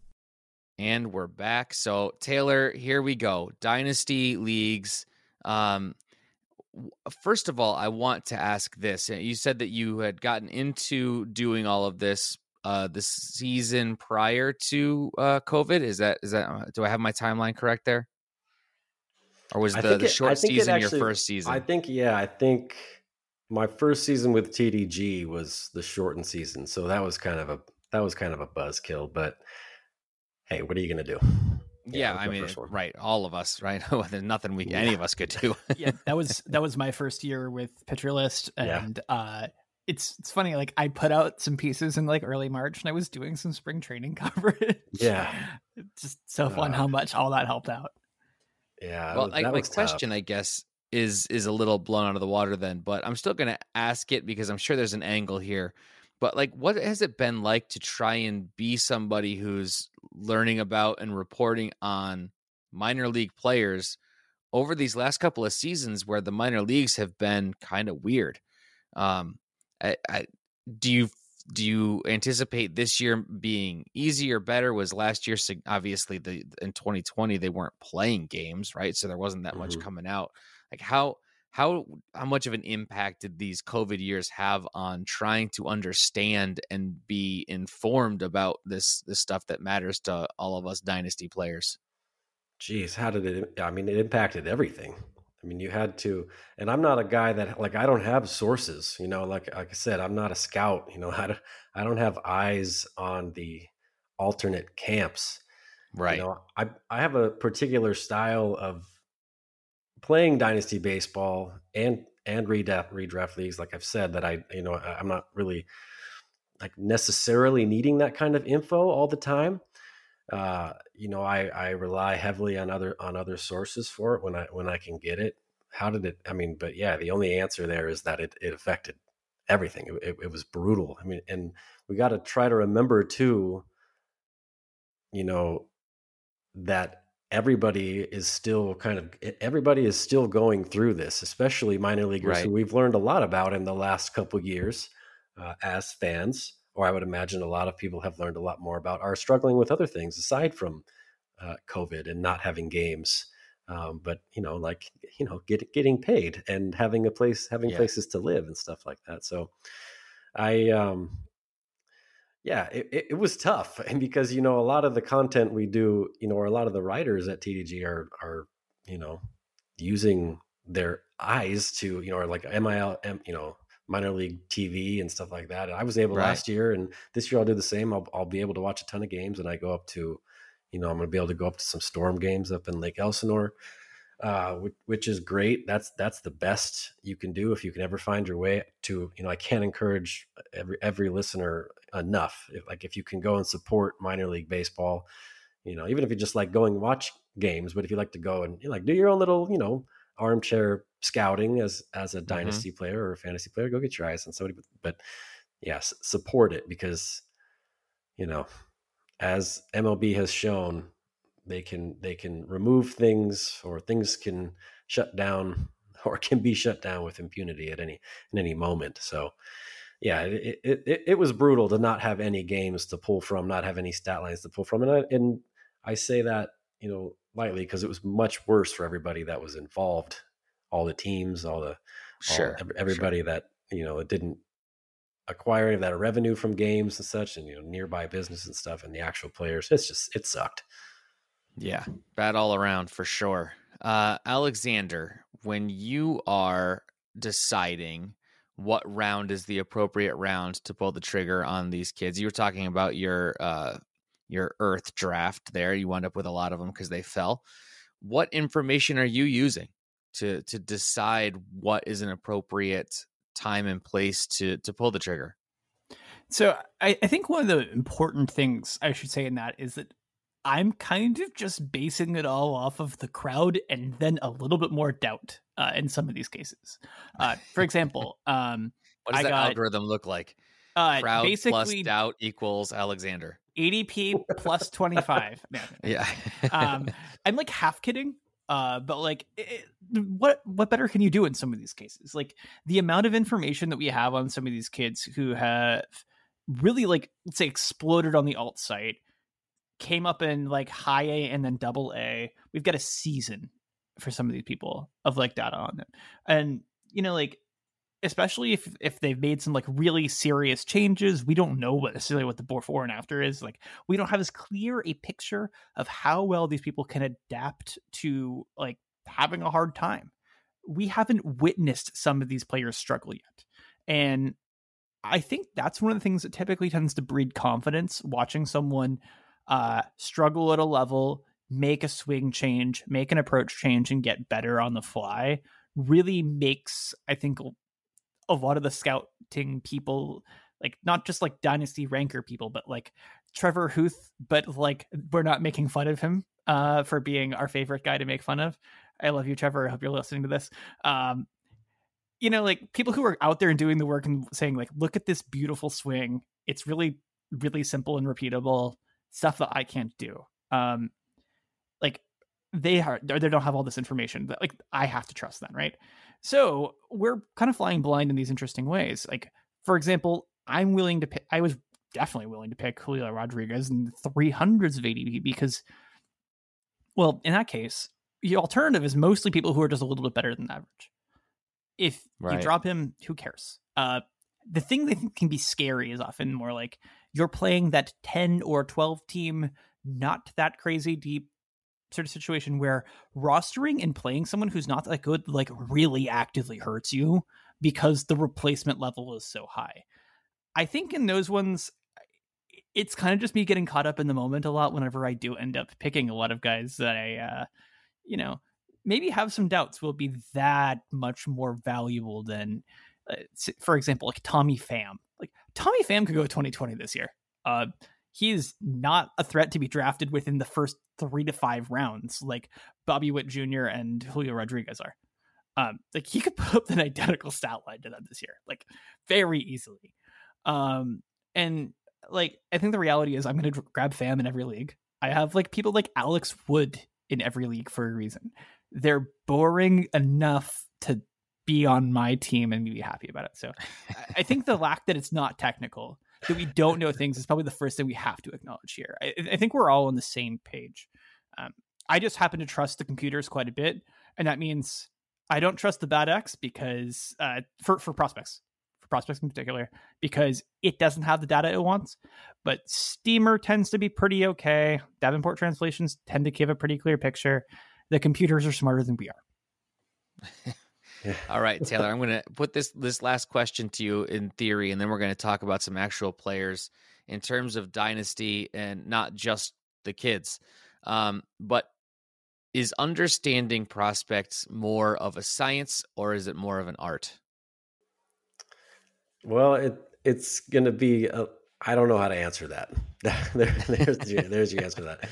S1: And we're back. So, Taylor, here we go. Dynasty leagues. Um, first of all, I want to ask this. You said that you had gotten into doing all of this uh the season prior to uh COVID. Is that is that uh, do I have my timeline correct there? Or was the, the short season actually, your first season?
S2: I think yeah, I think my first season with TDG was the shortened season. So that was kind of a that was kind of a buzzkill, but hey, what are you going to do?
S1: Yeah, yeah I mean, right. All of us, right? There's nothing we, yeah. any of us could do.
S3: yeah, that was that was my first year with Pitcher List, and yeah. uh, it's it's funny. Like I put out some pieces in like early March, and I was doing some spring training coverage.
S2: Yeah,
S3: it's just so fun uh, how much all that helped out.
S2: Yeah.
S1: Well, was, my question, tough. I guess, is is a little blown out of the water then, but I'm still going to ask it because I'm sure there's an angle here. But like, what has it been like to try and be somebody who's learning about and reporting on minor league players over these last couple of seasons where the minor leagues have been kind of weird? Um, I, I, do you do you anticipate this year being easier better was last year obviously the in 2020 they weren't playing games right so there wasn't that mm-hmm. much coming out like how how how much of an impact did these covid years have on trying to understand and be informed about this this stuff that matters to all of us dynasty players?
S2: Geez how did it i mean it impacted everything. I mean you had to and i'm not a guy that like i don't have sources you know like like i said i'm not a scout you know i don't, I don't have eyes on the alternate camps.
S1: Right.
S2: you know i i have a particular style of playing dynasty baseball and and redraft redraft leagues, like I've said, that I you know I'm not really like necessarily needing that kind of info all the time. Uh, you know, I I rely heavily on other on other sources for it when I when I can get it. How did it? I mean, but yeah, the only answer there is that it it affected everything. It, it was brutal. I mean, and we got to try to remember too. You know that everybody is still kind of everybody is still going through this, especially minor leaguers right. who we've learned a lot about in the last couple years uh, as fans. Or I would imagine a lot of people have learned a lot more about are struggling with other things aside from uh, COVID and not having games. Um, but you know, like you know, get, getting paid and having a place, having yeah. places to live and stuff like that. So, I um, yeah, it, it was tough, and because you know a lot of the content we do, you know, or a lot of the writers at TDG are are you know using their eyes to you know, or like MIL, you know, minor league TV and stuff like that. And I was able right. last year, and this year I'll do the same. I'll I'll be able to watch a ton of games, and I go up to, you know, I'm going to be able to go up to some Storm games up in Lake Elsinore, uh, which, which, is great. That's that's the best you can do if you can ever find your way to. You know, I can't encourage every every listener enough. If, like if you can go and support minor league baseball, you know, even if you just like going watch games, but if you like to go and like do your own little, you know, armchair scouting as as a mm-hmm. dynasty mm-hmm. player or a fantasy player, go get your eyes on somebody. But, but yes, support it because you know, as MLB has shown, they can they can remove things or things can shut down or can be shut down with impunity at any in any moment. So yeah, it, it, it was brutal to not have any games to pull from, not have any stat lines to pull from, and I, and I say that you know lightly because it was much worse for everybody that was involved, all the teams, all the
S1: sure
S2: all, everybody
S1: sure.
S2: that you know it didn't acquire any of that revenue from games and such, and you know nearby business and stuff, and the actual players. It's just it sucked.
S1: Yeah, bad all around for sure. Uh, Alexander, when you are deciding what round is the appropriate round to pull the trigger on these kids. You were talking about your uh, your Earth draft there. You wound up with a lot of them because they fell. What information are you using to to decide what is an appropriate time and place to to pull the trigger?
S3: So I, I think one of the important things I should say in that is that I'm kind of just basing it all off of the crowd and then a little bit more doubt uh, in some of these cases. Uh, for example, um,
S1: what does I that got, algorithm look like? Uh, crowd plus doubt equals Alexander.
S3: ADP plus 25.
S1: yeah.
S3: um, I'm like half kidding. Uh, but like, it, what what better can you do in some of these cases? Like the amount of information that we have on some of these kids who have really like let's say exploded on the alt site came up in like high A and then double A. We've got a season for some of these people of like data on them. And you know, like especially if if they've made some like really serious changes, we don't know what necessarily what the before and after is. Like we don't have as clear a picture of how well these people can adapt to like having a hard time. We haven't witnessed some of these players struggle yet. And I think that's one of the things that typically tends to breed confidence watching someone uh, struggle at a level, make a swing change, make an approach change, and get better on the fly really makes, I think, a lot of the scouting people, like not just like dynasty ranker people, but like Trevor Hooth, but like we're not making fun of him uh, for being our favorite guy to make fun of. I love you, Trevor. I hope you're listening to this. Um, you know, like people who are out there and doing the work and saying, like, look at this beautiful swing. It's really, really simple and repeatable stuff that I can't do. Um, like they are, they don't have all this information that like I have to trust them, right? So we're kind of flying blind in these interesting ways. Like, for example, I'm willing to pick, I was definitely willing to pick Julio Rodriguez in the 300s of ADP because, well, in that case, the alternative is mostly people who are just a little bit better than average. If right. you drop him, who cares? Uh, the thing that can be scary is often more like you're playing that 10 or 12 team, not that crazy deep sort of situation where rostering and playing someone who's not that good like really actively hurts you because the replacement level is so high. I think in those ones it's kind of just me getting caught up in the moment a lot whenever I do end up picking a lot of guys that I uh you know maybe have some doubts will be that much more valuable than, uh, for example, like Tommy Pham. Like Tommy Pham could go 2020 this year. Uh, he is not a threat to be drafted within the first three to five rounds, like Bobby Witt Jr. and Julio Rodriguez are. Um, like he could put up an identical stat line to them this year, like very easily. Um, and like I think the reality is, I'm going to grab Pham in every league. I have like people like Alex Wood in every league for a reason they're boring enough to be on my team and be happy about it. So I think the lack that it's not technical, that we don't know things, is probably the first thing we have to acknowledge here. I, I think we're all on the same page. Um, I just happen to trust the computers quite a bit, and that means I don't trust the BAT X because uh, for for prospects, for prospects in particular, because it doesn't have the data it wants. But Steamer tends to be pretty okay. Davenport translations tend to give a pretty clear picture the computers are smarter than we are.
S1: All right, Taylor, I'm going to put this this last question to you in theory, and then we're going to talk about some actual players in terms of dynasty and not just the kids. Um, but is understanding prospects more of a science or is it more of an art?
S2: Well, it it's going to be. I don't know how to answer that. there, there's there's your answer to that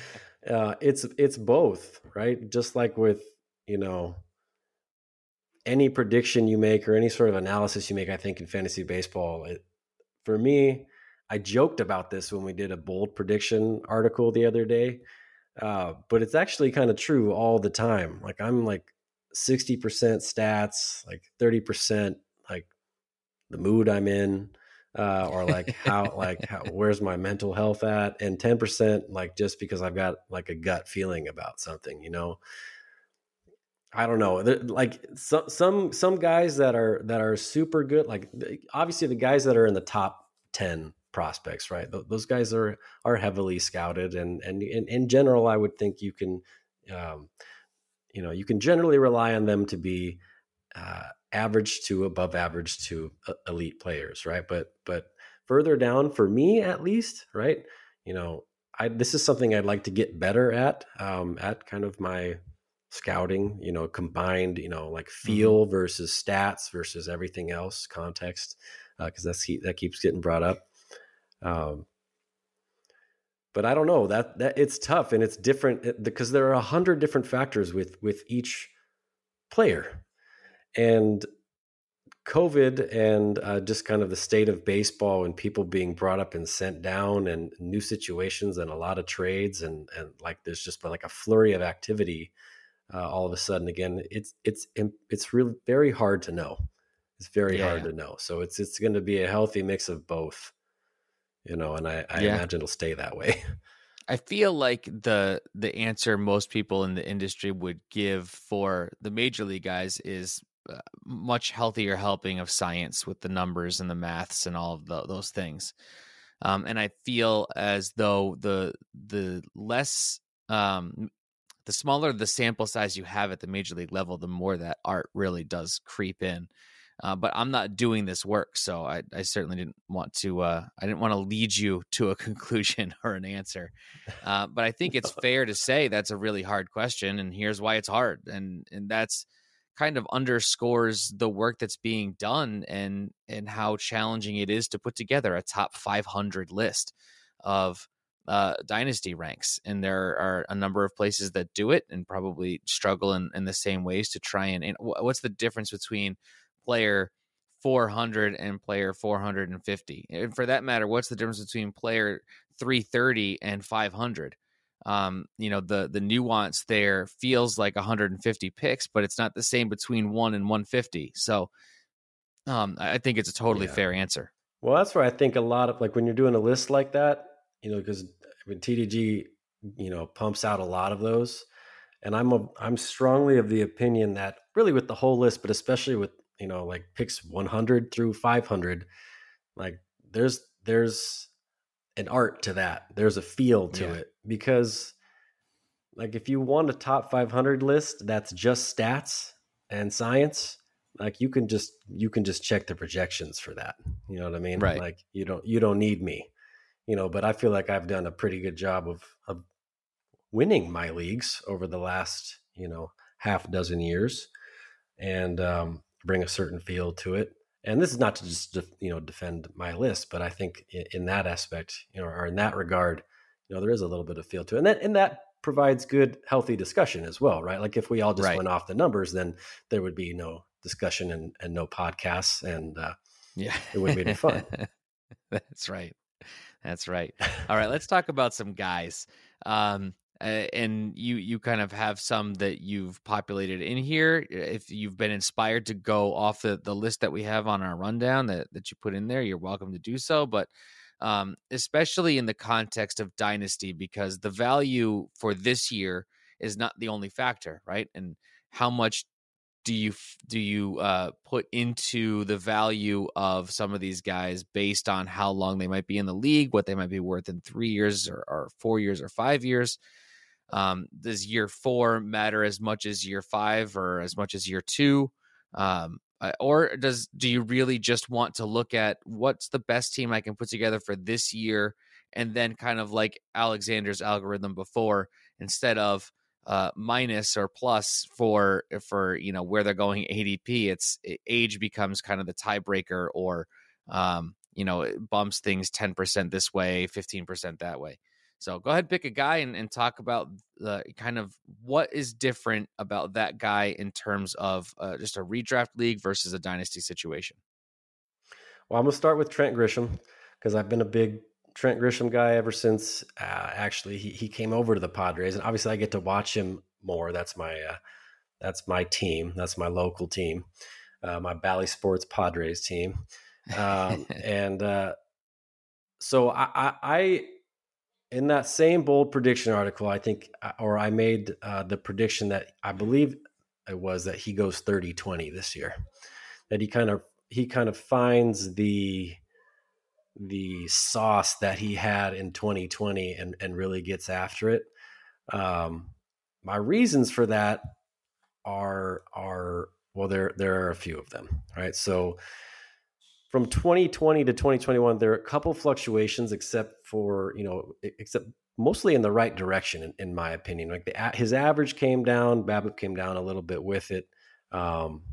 S2: uh, it's it's both, right? Just like with you know any prediction you make or any sort of analysis you make, I think in fantasy baseball, it, for me, I joked about this when we did a bold prediction article the other day, uh, but it's actually kind of true all the time. Like I'm like sixty percent stats, like thirty percent like the mood I'm in, uh, or like how like how, where's my mental health at and 10% like just because i've got like a gut feeling about something you know i don't know like some some some guys that are that are super good like obviously the guys that are in the top 10 prospects right those guys are are heavily scouted and and in, in general i would think you can um, you know you can generally rely on them to be uh, average to above average to elite players, right? But but further down for me at least, right? You know, I this is something I'd like to get better at um, at kind of my scouting. You know, combined, you know, like mm-hmm. feel mm-hmm. versus stats versus everything else, context, because uh, that's that keeps getting brought up. Um, but I don't know that that it's tough and it's different because there are a hundred different factors with with each player and COVID and uh, just kind of the state of baseball and people being brought up and sent down and new situations and a lot of trades and and like there's just been like a flurry of activity uh, all of a sudden again it's it's it's really very hard to know it's very yeah. hard to know so it's it's going to be a healthy mix of both you know and I, I yeah. imagine it'll stay that way
S1: I feel like the the answer most people in the industry would give for the major league guys is uh, much healthier helping of science with the numbers and the maths and all of the, those things. Um, and I feel as though the the less um, the smaller the sample size you have at the major league level, the more that art really does creep in. Uh, but I'm not doing this work, so I, I certainly didn't want to. Uh, I didn't want to lead you to a conclusion or an answer. Uh, but I think it's fair to say that's a really hard question, and here's why it's hard, and and that's kind of underscores the work that's being done and and how challenging it is to put together a top 500 list of uh, dynasty ranks. And there are a number of places that do it and probably struggle in, in the same ways to try and, and what's the difference between player 400 and player 450 and for that matter what's the difference between player 330 and 500 um, you know the the nuance there feels like 150 picks but it's not the same between 1 and 150 so um, i think it's a totally yeah. fair answer
S2: well that's where i think a lot of like when you're doing a list like that you know because mean, tdg you know pumps out a lot of those and i'm a, i'm strongly of the opinion that really with the whole list but especially with you know like picks 100 through 500 like there's there's an art to that. There's a feel to yeah. it because like if you want a top 500 list that's just stats and science like you can just you can just check the projections for that. You know what i mean?
S1: Right.
S2: Like you don't you don't need me you know but i feel like i've done a pretty good job of of winning my leagues over the last you know half dozen years and um bring a certain feel to it. And this is not to just you know defend my list, but I think in, in that aspect, you know, or in that regard, you know, there is a little bit of feel to it, and that and that provides good, healthy discussion as well, right? Like if we all just right. went off the numbers, then there would be no discussion and, and no podcasts, and uh,
S1: yeah,
S2: it wouldn't be any fun.
S1: That's right. That's right. All right, let's talk about some guys. Um, uh, and you you kind of have some that you've populated in here if you've been inspired to go off the, the list that we have on our rundown that, that you put in there you're welcome to do so but um, especially in the context of dynasty because the value for this year is not the only factor right and how much do you do you uh, put into the value of some of these guys based on how long they might be in the league what they might be worth in three years or, or four years or five years um, does year four matter as much as year five or as much as year two? Um, or does do you really just want to look at what's the best team I can put together for this year, and then kind of like Alexander's algorithm before, instead of uh, minus or plus for for you know where they're going ADP, it's age becomes kind of the tiebreaker, or um, you know it bumps things ten percent this way, fifteen percent that way. So go ahead, pick a guy and, and talk about the kind of what is different about that guy in terms of uh, just a redraft league versus a dynasty situation.
S2: Well, I'm gonna start with Trent Grisham because I've been a big Trent Grisham guy ever since uh, actually he, he came over to the Padres, and obviously I get to watch him more. That's my uh, that's my team. That's my local team, uh, my Bally Sports Padres team, um, and uh, so I, I, I in that same bold prediction article, I think, uh, or I made uh, the prediction that I believe it was that he goes 30 20 this year. That he kind of he kind of finds the the sauce that he had in 2020 and and really gets after it. Um, my reasons for that are are well there there are a few of them, right? So from 2020 to 2021 there are a couple fluctuations except for you know except mostly in the right direction in, in my opinion like the, his average came down BABIP came down a little bit with it um,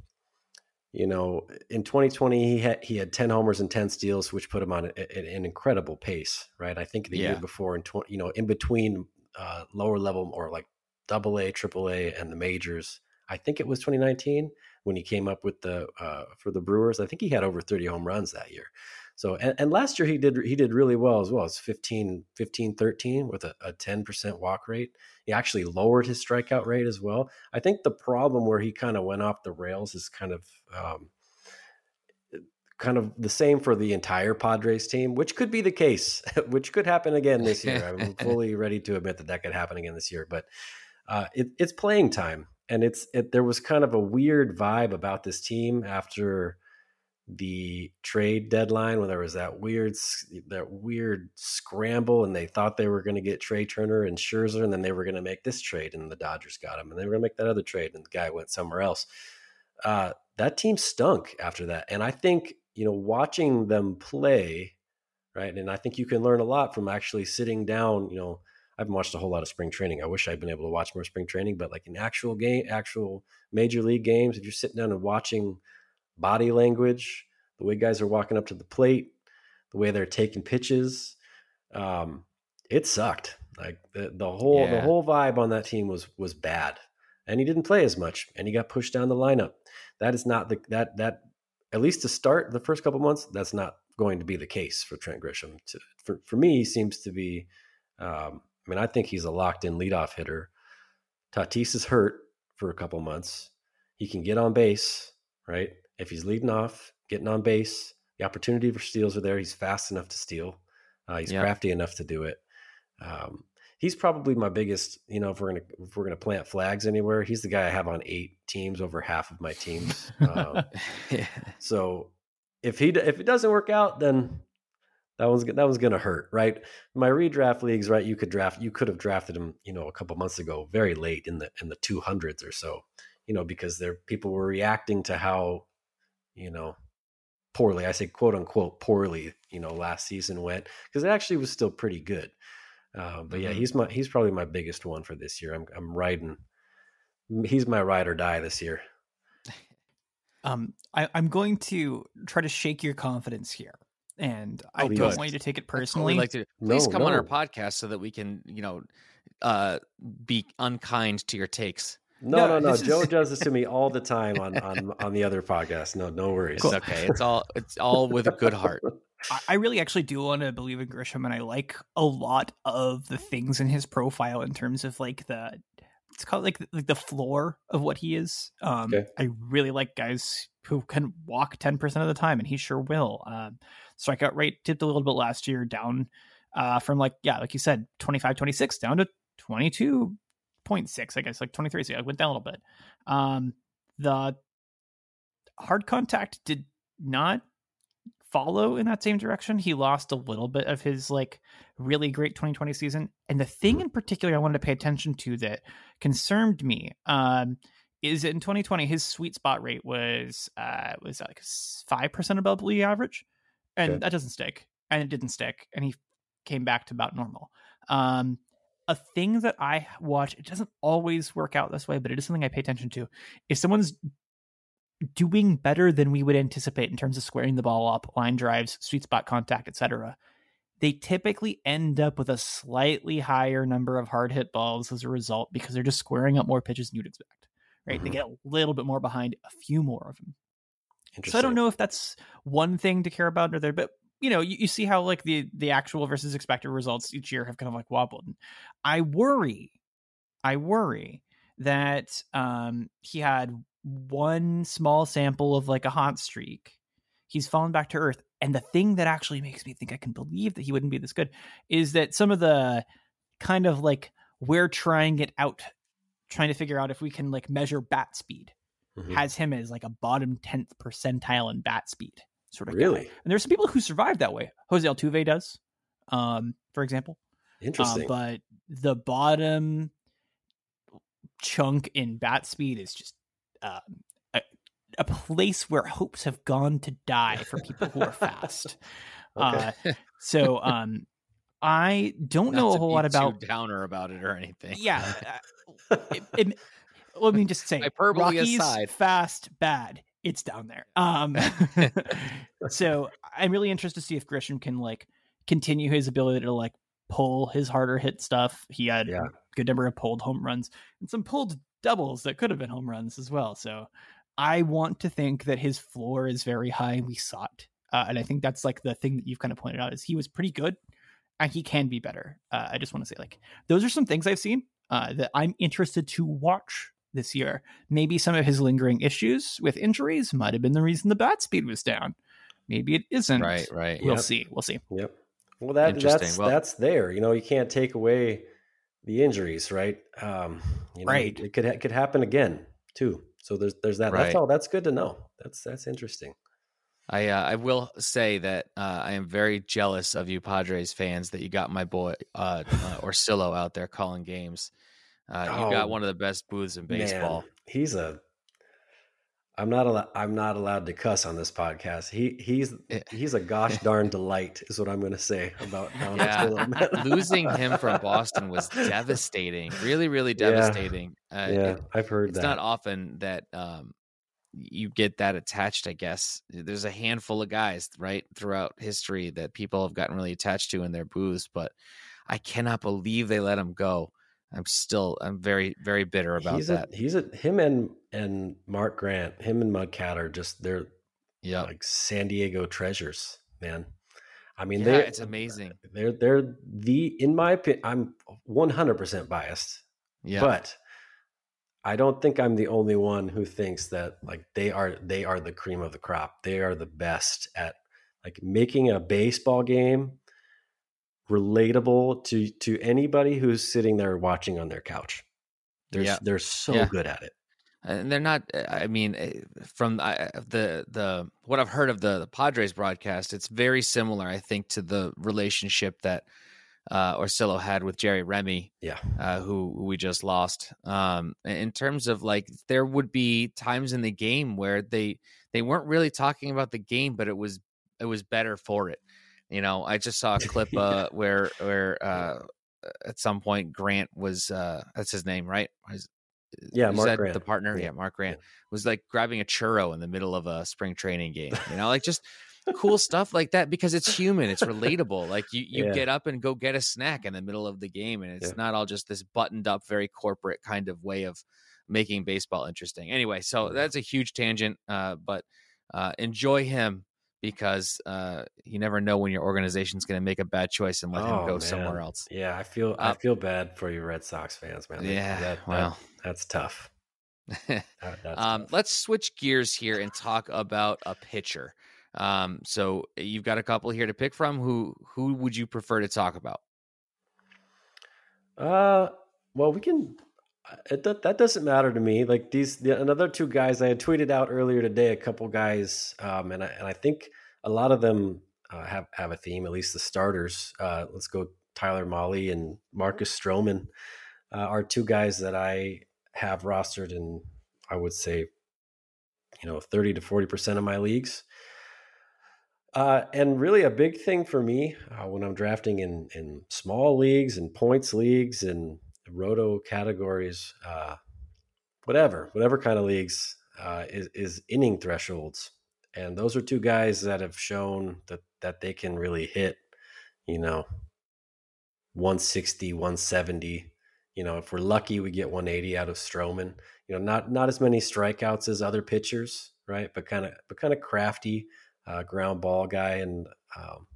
S2: you know in 2020 he had he had 10 homers and 10 steals which put him on a, a, an incredible pace right i think the yeah. year before in 20 you know in between uh, lower level or like double a triple a and the majors i think it was 2019 when he came up with the uh, for the Brewers. I think he had over 30 home runs that year. So and, and last year he did he did really well as well. It's 15 15 13 with a, a 10% walk rate. He actually lowered his strikeout rate as well. I think the problem where he kind of went off the rails is kind of um, kind of the same for the entire Padres team, which could be the case, which could happen again this year. I'm fully ready to admit that that could happen again this year, but uh, it, it's playing time, and it's it, there was kind of a weird vibe about this team after the trade deadline when there was that weird that weird scramble and they thought they were going to get Trea Turner and Scherzer and then they were going to make this trade and the Dodgers got him and they were going to make that other trade and the guy went somewhere else. Uh, that team stunk after that, and I think you know watching them play, right, and I think you can learn a lot from actually sitting down. You know, I haven't watched a whole lot of spring training. I wish I'd been able to watch more spring training, but like in actual game, actual major league games, if you're sitting down and watching body language, the way guys are walking up to the plate, the way they're taking pitches. Um, it sucked. Like the, the whole yeah. the whole vibe on that team was was bad, and he didn't play as much, and he got pushed down the lineup. That is not the that that at least to start the first couple months. That's not going to be the case for Trent Grisham. To, for for me, he seems to be. Um, I mean, I think he's a locked in leadoff hitter. Tatis is hurt for a couple months. He can get on base, right? If he's leading off, getting on base. The opportunity for steals are there. He's fast enough to steal. Uh, he's crafty enough to do it. Um, he's probably my biggest. You know, if we're gonna if we're gonna plant flags anywhere, he's the guy I have on eight teams over half of my teams. Um, yeah. So if he if it doesn't work out, then that one's that one's gonna hurt, right? My redraft leagues, right? You could draft, you could have drafted him, you know, a couple months ago, very late in the in the two hundreds or so, you know, because there people were reacting to how, you know, poorly. I say quote unquote poorly, you know, last season went because it actually was still pretty good. Uh, but yeah, mm-hmm. he's my he's probably my biggest one for this year. I'm I'm riding. He's my ride or die this year.
S3: Um, I, am going to try to shake your confidence here, and I oh, don't want you to take it personally.
S1: Like to please no, come no. on our podcast so that we can, you know, uh, be unkind to your takes.
S2: No, no, no. no. Joe does this to me all the time on on on the other podcast. No, no worries.
S1: Cool. It's okay. It's all it's all with a good heart.
S3: I really actually do want to believe in Grisham, and I like a lot of the things in his profile in terms of like the it's called like the, like the floor of what he is. Um, okay. I really like guys who can walk ten percent of the time, and he sure will. Um, strikeout rate dipped a little bit last year, down uh, from like yeah, like you said, 25, 26 down to twenty two 0.6, I guess, like 23. So I went down a little bit. Um, the hard contact did not follow in that same direction. He lost a little bit of his like really great 2020 season. And the thing in particular I wanted to pay attention to that concerned me um, is in 2020 his sweet spot rate was uh, was like five percent above league average, and okay. that doesn't stick. And it didn't stick, and he came back to about normal. Um, a thing that I watch, it doesn't always work out this way, but it is something I pay attention to. If someone's doing better than we would anticipate in terms of squaring the ball up, line drives, sweet spot contact, etc., they typically end up with a slightly higher number of hard hit balls as a result because they're just squaring up more pitches than you'd expect. Right? Mm-hmm. They get a little bit more behind a few more of them. So I don't know if that's one thing to care about or there, but you know, you, you see how like the the actual versus expected results each year have kind of like wobbled. I worry, I worry that um he had one small sample of like a hot streak. He's fallen back to earth. And the thing that actually makes me think I can believe that he wouldn't be this good is that some of the kind of like we're trying it out, trying to figure out if we can like measure bat speed, mm-hmm. has him as like a bottom 10th percentile in bat speed sort of
S2: really.
S3: Guy. And there's some people who survive that way. Jose Altuve does, um, for example.
S2: Uh, Interesting.
S3: Uh, but the bottom chunk in bat speed is just uh, a, a, place where hopes have gone to die for people who are fast. uh, so um, I don't Not know a whole lot about
S1: downer about it or anything.
S3: Yeah. Uh, it, it, let me just say, Hyperbole Rockies aside. fast bad it's down there. Um, so I'm really interested to see if Grisham can like continue his ability to like pull his harder hit stuff. He had yeah. a good number of pulled home runs and some pulled doubles that could have been home runs as well. So I want to think that his floor is very high. We saw it. Uh, and I think that's like the thing that you've kind of pointed out is he was pretty good and he can be better. Uh, I just want to say like those are some things I've seen uh, that I'm interested to watch this year. Maybe some of his lingering issues with injuries might have been the reason the bat speed was down. maybe it isn't.
S1: Right, right.
S3: We'll
S2: Yep.
S3: see. We'll see.
S2: Yep. Well, that that's
S1: Well-
S2: that's there. You know, you can't take away the injuries, right? Um, you know,
S3: Right.
S2: It could it could happen again too. So there's there's that.
S1: Right.
S2: That's all. That's good to know. That's that's interesting.
S1: I uh, I will say that uh, I am very jealous of you Padres fans that you got my boy uh, uh, Orsillo out there calling games. Uh, you
S2: Oh,
S1: got one of the best booths in baseball.
S2: Man, he's a. I'm not allowed. I'm not allowed to cuss on this podcast. He he's he's a gosh darn delight, is what I'm going to say about
S1: Yeah, Losing him from Boston was devastating. Really, really
S2: Yeah.
S1: devastating. Uh,
S2: yeah,
S1: it-
S2: I've heard
S1: it's
S2: that.
S1: not often that um, you get that attached. I guess there's a handful of guys right throughout history that people have gotten really attached to in their booths, but I cannot believe they let him go. I'm still, I'm very, very bitter about
S2: he's
S1: that.
S2: A, he's a him and and Mark Grant, him and Mudcat are just they're
S1: yeah,
S2: like San Diego treasures, man. I mean,
S1: yeah, it's amazing.
S2: They're they're the in my opinion. I'm 100 percent biased,
S1: Yeah,
S2: but I don't think I'm the only one who thinks that like they are they are the cream of the crop. They are the best at like making a baseball game relatable to to anybody who's sitting there watching on their couch. They're
S1: Yeah.
S2: they're so
S1: Yeah.
S2: good at it.
S1: and they're not. I mean, eh, from I- the the what I've heard of the, the Padres broadcast, it's very similar. I think to the relationship that uh, Orsillo had with Jerry Remy,
S2: Yeah.
S1: uh, who, who we just lost. Um, in terms of like, there would be times in the game where they they weren't really talking about the game, but it was it was better for it. You know, I just saw a clip uh, where where uh, at some point Grant was uh, that's his name, right? His-
S2: Yeah, Mark Grant.
S1: the partner?
S2: Yeah.
S1: Yeah, Mark Grant was like grabbing a churro in the middle of a spring training game. You know, like just cool stuff like that because it's human, it's relatable. Like you, you
S2: Yeah.
S1: get up and go get a snack in the middle of the game, and it's
S2: Yeah.
S1: not all just this buttoned up, very corporate kind of way of making baseball interesting. Anyway, so that's a huge tangent, uh, but uh, enjoy him because uh, you never know when your organization's going to make a bad choice and let him
S2: Oh,
S1: go
S2: man.
S1: somewhere else.
S2: Yeah, I feel I
S1: Uh,
S2: feel bad for you Red Sox fans, man.
S1: Yeah,
S2: that- that-
S1: well.
S2: that's tough. That- that's
S1: um,
S2: tough.
S1: let's switch gears here and talk about a pitcher. Um, so you've got a couple here to pick from. Who who would you prefer to talk about?
S2: Uh, well, we can. It, that that doesn't matter to me. Like these, the, another two guys I had tweeted out earlier today. A couple guys, um, and I, and I think a lot of them uh, have have a theme. At least the starters. Uh, let's go. Tyler Mahle and Marcus Stroman uh, are two guys that I have rostered in. I would say, you know, thirty to forty percent of my leagues. Uh, and really, a big thing for me uh, when I'm drafting in in small leagues and points leagues and roto categories, uh, whatever, whatever kind of leagues, uh, is is inning thresholds. And those are two guys that have shown that that they can really hit, you know, 160, 170. You know, if we're lucky, we get 180 out of Stroman. You know, not not as many strikeouts as other pitchers, right? But kind of but kind of crafty uh, ground ball guy, and um,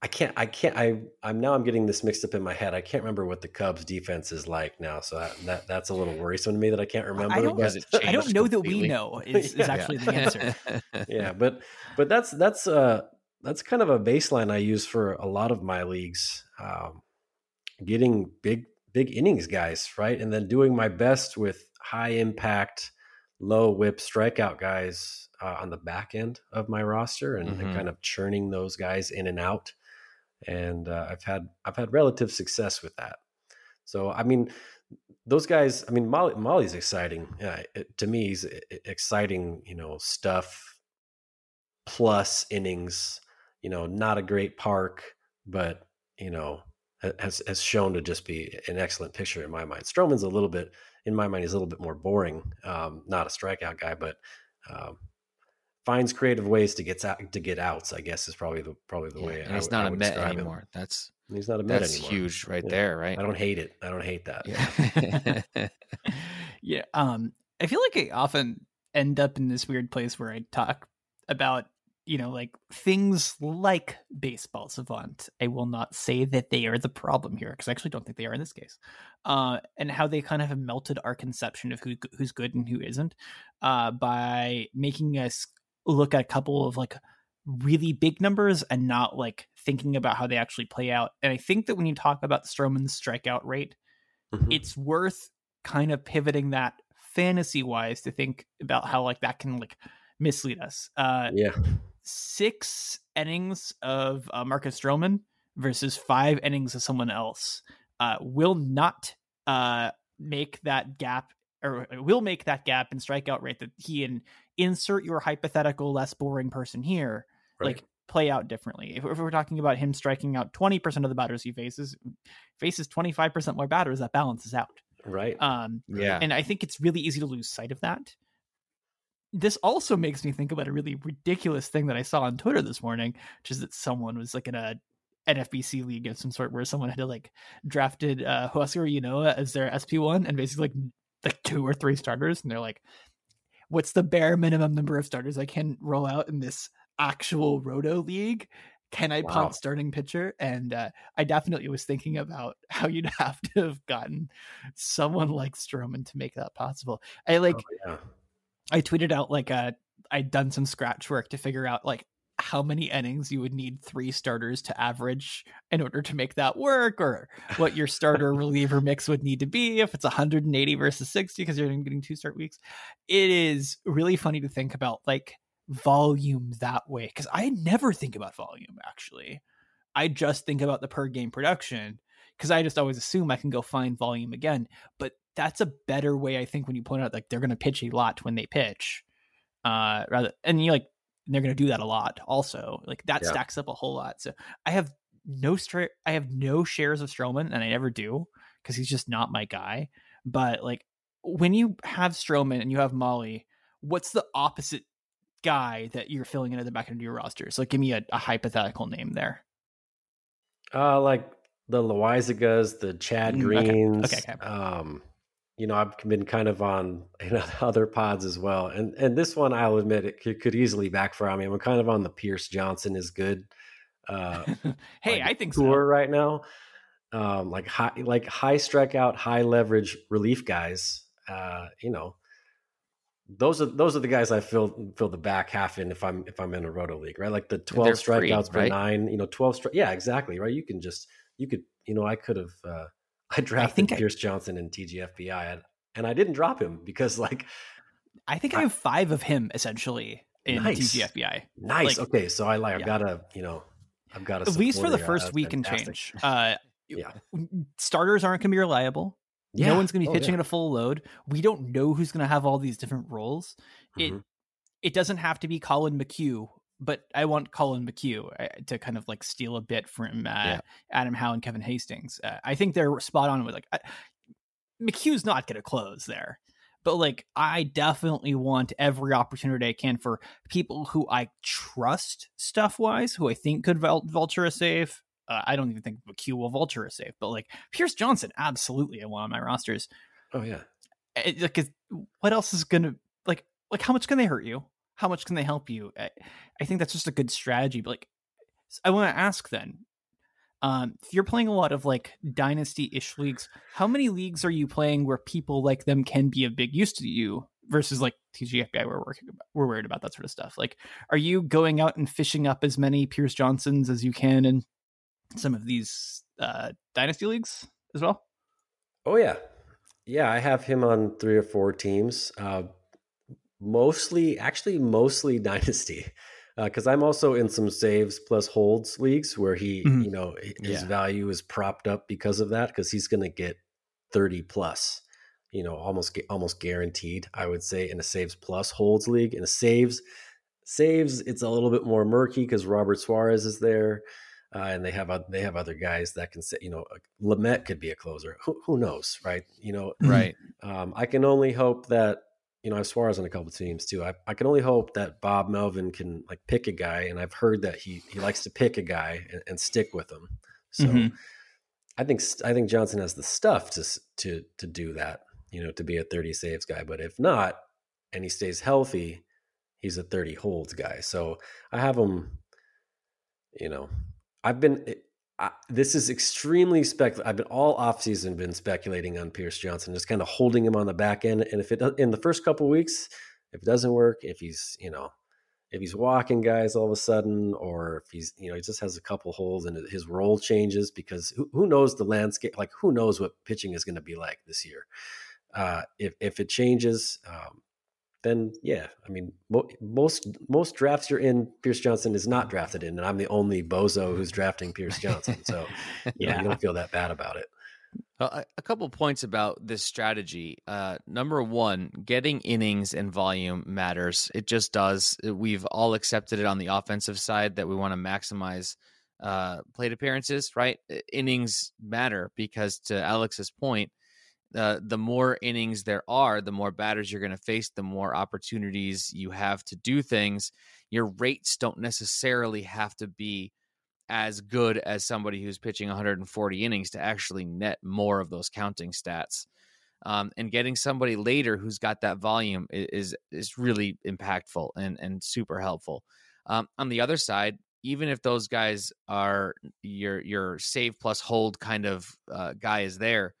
S2: I can't, I can't, I, I'm now I'm getting this mixed up in my head. I can't remember what the Cubs defense is like now, so that, that that's a little worrisome to me that I can't remember.
S3: I don't,
S2: but-
S3: I don't know that we know is, is
S2: Yeah.
S3: actually the answer.
S2: yeah, but but that's that's uh that's kind of a baseline I use for a lot of my leagues. Um, getting big big innings guys, right? And then doing my best with high impact, low whip strikeout guys uh, on the back end of my roster and, and
S1: Mhm.
S2: kind of churning those guys in and out. And uh, I've had I've had relative success with that. So I mean, those guys. I mean, Mahle, Mahle's exciting. Uh, it- to me, he's exciting. You know, stuff plus innings. You know, not a great park, but you know, has has shown to just be an excellent pitcher in my mind. Stroman's a little bit, in my mind, he's a little bit more boring. Um, not a strikeout guy, but um, finds creative ways to get out to get outs. I guess is probably the probably the
S1: Yeah,
S2: way.
S1: and he's
S2: would-
S1: not
S2: I
S1: a Met
S2: describe him.
S1: anymore. That's
S2: He's not a Met
S1: that's
S2: anymore.
S1: huge right
S2: Yeah.
S1: there, right?
S2: I don't hate it. I don't hate that.
S1: Yeah.
S3: yeah um i feel like i often end up in this weird place where i talk about you know like things like baseball savant i will not say that they are the problem here because i actually don't think they are in this case uh and how they kind of have melted our conception of who who's good and who isn't uh by making us look at a couple of like really big numbers and not like thinking about how they actually play out. And I think that when you talk about Stroman's strikeout rate, mm-hmm. it's worth kind of pivoting that fantasy wise to think about how like that can like mislead us. Uh,
S2: yeah,
S3: six innings of uh, Marcus Stroman versus five innings of someone else uh, will not uh, make that gap or will make that gap in strikeout rate that he and insert your hypothetical less boring person here right. like play out differently. If, if, we're talking about him striking out 20% of the batters he faces, faces 25% more batters, that balances out.
S2: Right.
S3: Um, yeah. And I think it's really easy to lose sight of that. This also makes me think about a really ridiculous thing that I saw on Twitter this morning, which is that someone was like in a NFBC league of some sort where someone had to like drafted uh Huascar Ynoa as their SP1 and basically like like two or three starters and they're like what's the bare minimum number of starters I can roll out in this actual roto league can I wow. punt starting pitcher? And uh, I definitely was thinking about how you'd have to have gotten someone like Stroman to make that possible. I like, oh, yeah. I tweeted out like uh, I'd done some scratch work to figure out like how many innings you would need three starters to average in order to make that work, or what your starter reliever mix would need to be if it's 180 versus 60 because you're getting two start weeks. It is really funny to think about like volume that way because I never think about volume actually. I just think about the per game production because I just always assume I can go find volume again. But that's a better way, I think, when you point out like they're going to pitch a lot when they pitch, uh, rather and you like they're going to do that a lot. Also, like that yeah. stacks up a whole lot. So I have no straight, I have no shares of Stroman, and I never do because he's just not my guy. But like when you have Stroman and you have Mahle what's the opposite guy that you're filling in at the back end of your roster. So give me a, a hypothetical name there.
S2: Uh, like the Loaisigas, the Chad mm, Greens. Okay. Okay, okay. Um, you know, I've been kind of on you know other pods as well, and and this one I'll admit it could, could easily backfire me. I'm kind of on the Pierce Johnson is good. Uh,
S3: hey, like I think
S2: tour
S3: so.
S2: right now. Um, like high, like high strikeout, high leverage relief guys. Uh, you know, those are those are the guys I fill fill the back half in if I'm if I'm in a roto league, right? Like the twelve strikeouts free, per right? nine, you know, twelve stri- yeah, exactly, right? You can just you could you know I could have uh, I drafted I Pierce I, Johnson in TGFBI and, and I didn't drop him because like
S3: I think I, I have five of him essentially in nice. TGFBI.
S2: Nice. Like, okay, so I like I've got to you know I've got to
S3: at least for the first week and change. Uh, yeah, starters aren't going to be reliable. Yeah. No one's going to be oh, pitching yeah. at a full load. We don't know who's going to have all these different roles. Mm-hmm. It it doesn't have to be Collin McHugh, but I want Collin McHugh uh, to kind of like steal a bit from uh, yeah. Adam Howe and Kevin Hastings. Uh, I think they're spot on with like I, McHugh's not going to close there, but like I definitely want every opportunity I can for people who I trust stuff wise, who I think could vulture a save, uh, I don't even think McHugh will vulture a save, but like Pierce Johnson, absolutely, I want on my rosters.
S2: Oh yeah,
S3: it, like what else is gonna like like how much can they hurt you? How much can they help you? I, I think that's just a good strategy. But like, I want to ask then, um, if you're playing a lot of like dynasty ish leagues, how many leagues are you playing where people like them can be a big use to you versus like TGFBI we're working about, we're worried about that sort of stuff. Like, are you going out and fishing up as many Pierce Johnsons as you can in some of these uh, dynasty leagues as well?
S2: Oh yeah, yeah. I have him on three or four teams. Uh, mostly, actually, mostly dynasty, because uh, I'm also in some saves plus holds leagues where he, mm-hmm. you know, his yeah. value is propped up because of that. Because he's going to get thirty plus. You know, almost almost guaranteed. I would say in a saves plus holds league. In a saves saves, it's a little bit more murky because Robert Suarez is there uh, and they have they have other guys that can say, you know, Lamet could be a closer. Who, who knows, right? You know,
S3: right.
S2: Um, I can only hope that you know I have Suarez on a couple teams too. I, I can only hope that Bob Melvin can like pick a guy, and I've heard that he he likes to pick a guy and, and stick with him. So mm-hmm. I think I think Johnson has the stuff to to to do that. You know, to be a thirty saves guy. But if not, and he stays healthy, he's a thirty holds guy. So I have him. You know, I've been I, this is extremely spec. I've been all offseason been speculating on Pierce Johnson, just kind of holding him on the back end. And if it in the first couple weeks, if it doesn't work, if he's you know, if he's walking guys all of a sudden, or if he's you know he just has a couple holes and his role changes because who, who knows the landscape? Like who knows what pitching is going to be like this year? Uh, if if it changes, um, then yeah, I mean mo- most most drafts you're in, Pierce Johnson is not drafted in, and I'm the only bozo who's drafting Pierce Johnson, so yeah, know, you don't feel that bad about it.
S1: Uh, a couple points about this strategy. Uh, number one, getting innings and volume matters. It just does. Uh, we've all accepted it on the offensive side that we want to maximize uh, plate appearances, right? Innings matter because, to Alex's point, uh, the more innings there are, the more batters you're going to face, the more opportunities you have to do things. Your rates don't necessarily have to be as good as somebody who's pitching 140 innings to actually net more of those counting stats. Um, and getting somebody later who's got that volume is is really impactful and and super helpful. Um, on the other side, even if those guys are your your save plus hold kind of uh, guy is there,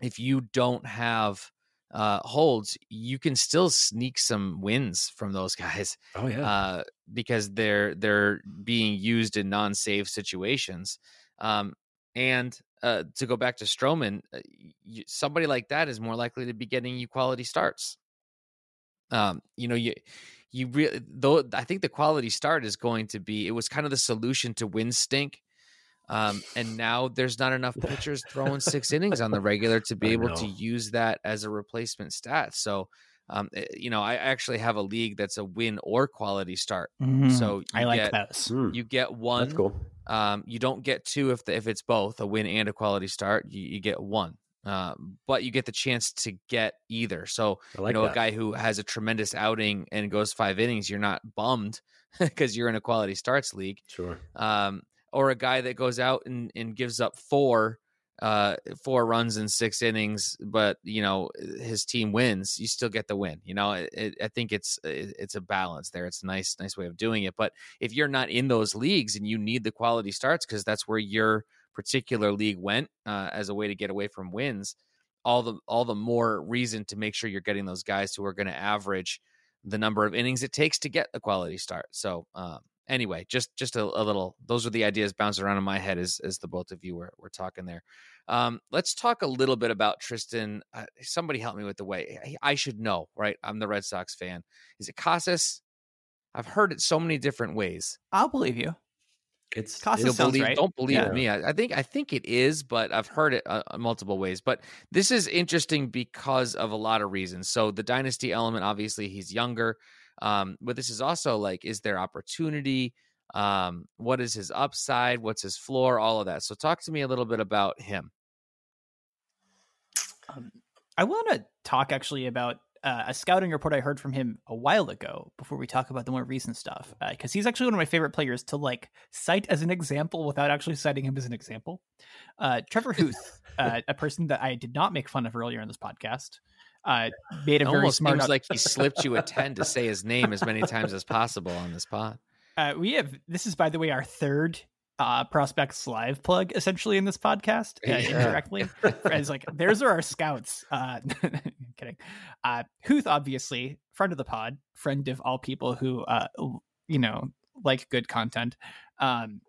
S1: if you don't have uh, holds, you can still sneak some wins from those guys.
S2: Oh yeah,
S1: uh, because they're they're being used in non-save situations. Um, and uh, to go back to Stroman, uh, you, somebody like that is more likely to be getting you quality starts. Um, you know, you you really though I think the quality start is going to be it was kind of the solution to win stink um, and now there's not enough pitchers throwing six innings on the regular to be able to use that as a replacement stat. So, um, eh, you know, I actually have a league that's a win or quality start.
S3: Mm,
S1: so
S3: I like get, those.
S2: Hmm.
S1: You get one.
S2: That's cool.
S1: Um, you don't get two if the, if it's both a win and a quality start. You, you get one. Uh, but you get the chance to get either. So like you know, that. a guy who has a tremendous outing and goes five innings, you're not bummed because you're in a quality starts league.
S2: Sure.
S1: Um, or a guy that goes out and, and gives up four uh four runs in six innings but you know his team wins you still get the win you know? It, it, i think it's it, it's a balance there. It's a nice nice way of doing it but if you're not in those leagues and you need the quality starts because that's where your particular league went uh, as a way to get away from wins all the all the more reason to make sure you're getting those guys who are going to average the number of innings it takes to get a quality start. So um, anyway, just just a, a, little. Those are the ideas bouncing around in my head as as the both of you were were talking there. Um, let's talk a little bit about Triston. Uh, somebody help me with the way I should know. Right, I'm the Red Sox fan. Is it Casas? I've heard it so many different ways.
S3: I'll believe you.
S2: It's
S3: Casas
S1: sounds
S3: believe, right.
S1: Don't believe yeah. me. I, I, think I think it is, but I've heard it uh, multiple ways. But this is interesting because of a lot of reasons. So the dynasty element, obviously, he's younger. Um, but this is also like, is there opportunity? Um, what is his upside? What's his floor? All of that. So talk to me a little bit about him.
S3: Um, I want to talk actually about uh, a scouting report I heard from him a while ago before we talk about the more recent stuff because uh, he's actually one of my favorite players to like cite as an example without actually citing him as an example. Uh, Trevor Hooth, uh, a person that I did not make fun of earlier in this podcast, uh, made a
S1: it
S3: very smart.
S1: Seems like he slipped you a ten to say his name as many times as possible on this pod.
S3: Uh, we have this is by the way our third uh, prospects live plug essentially in this podcast uh, yeah. indirectly. it's like there's our scouts. Uh, kidding. Uh, Hooth obviously friend of the pod, friend of all people who uh, you know like good content. Um,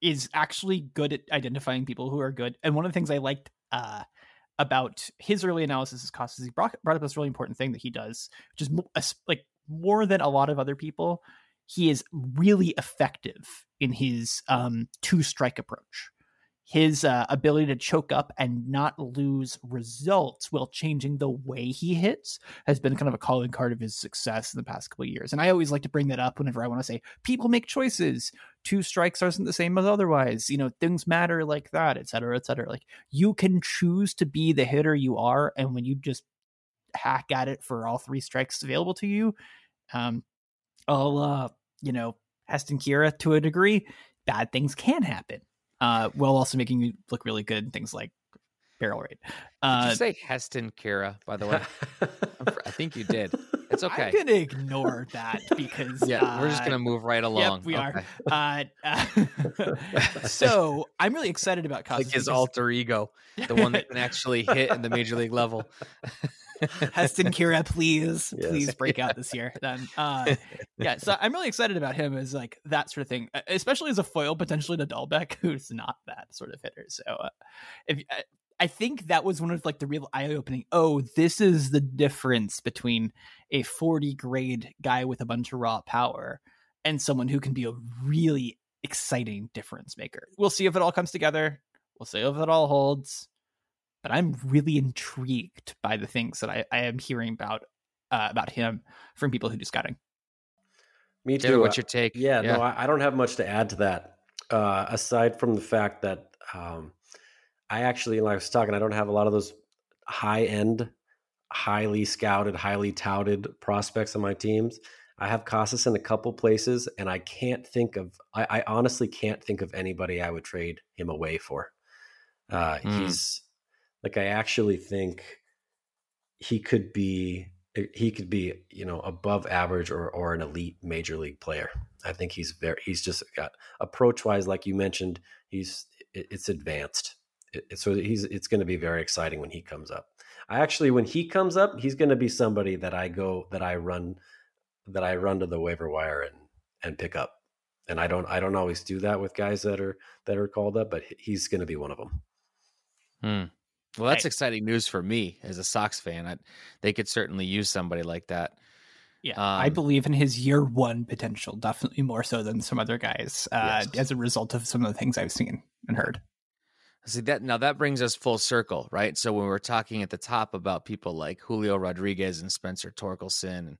S3: is actually good at identifying people who are good. And one of the things I liked uh, about his early analysis of costs. He brought, brought up this really important thing that he does, which is like more than a lot of other people. He is really effective in his um, two strike approach his uh, ability to choke up and not lose results while changing the way he hits has been kind of a calling card of his success in the past couple years. And I always like to bring that up whenever I want to say people make choices. Two strikes aren't the same as otherwise. You know, things matter like that, et cetera, et cetera. Like you can choose to be the hitter you are, and when you just hack at it for all three strikes available to you, um, I'll uh, you know, Heston Kira to a degree, bad things can happen uh, while also making you look really good and things like barrel rate.
S1: Uh, did you say Heston Kjerstad, by the way? I think you did. It's okay.
S3: I'm gonna ignore that because
S1: yeah,
S3: uh,
S1: we're just gonna move right along.
S3: Yep, we
S1: Okay.
S3: are. Uh, uh, so I'm really excited about Casas.
S1: like his
S3: because
S1: alter ego, the one that can actually hit in the major league level.
S3: Heston Kira, please,
S2: Yes.
S3: please break out this year. Then, uh, yeah. So I'm really excited about him as like that sort of thing, uh, especially as a foil potentially to Dalbec, who's not that sort of hitter. So, uh, if I- I think that was one of like the real eye opening. Oh, this is the difference between a 40 grade guy with a bunch of raw power and someone who can be a really exciting difference maker. We'll see if it all comes together. We'll see if it all holds but I'm really intrigued by the things that I, I am hearing about uh, about him from people who do scouting.
S2: Me
S1: Taylor,
S2: too.
S1: what's your take?
S2: Yeah, no, I, I don't have much to add to that. Uh, aside from the fact that um, I actually, like I was talking, I don't have a lot of those high end, highly scouted, highly touted prospects on my teams. I have Casas in a couple places, and I can't think of. I, I honestly can't think of anybody I would trade him away for. Uh,
S1: Hmm.
S2: He's like I actually think he could be he could be you know above average or or an elite major league player. I think he's very he's just got approach wise, like you mentioned, he's it's advanced. It, it- so he's it's going to be very exciting when he comes up. I actually when he comes up, he's going to be somebody that I go that I run that I run to the waiver wire and and pick up. And I don't I don't always do that with guys that are that are called up, but he's going to be one of them.
S1: Hmm. Well, that's
S3: I-
S1: exciting news for me as a Sox fan. I, they could certainly use somebody like that.
S3: Yeah, I
S1: Um,
S3: believe in his year one potential, definitely more so than some other guys, uh,
S2: Yes.
S3: as a result of some of the things I've seen and heard.
S1: See that now that brings us full circle, right? So when we were talking at the top about people like Julio Rodriguez and Spencer Torkelson, and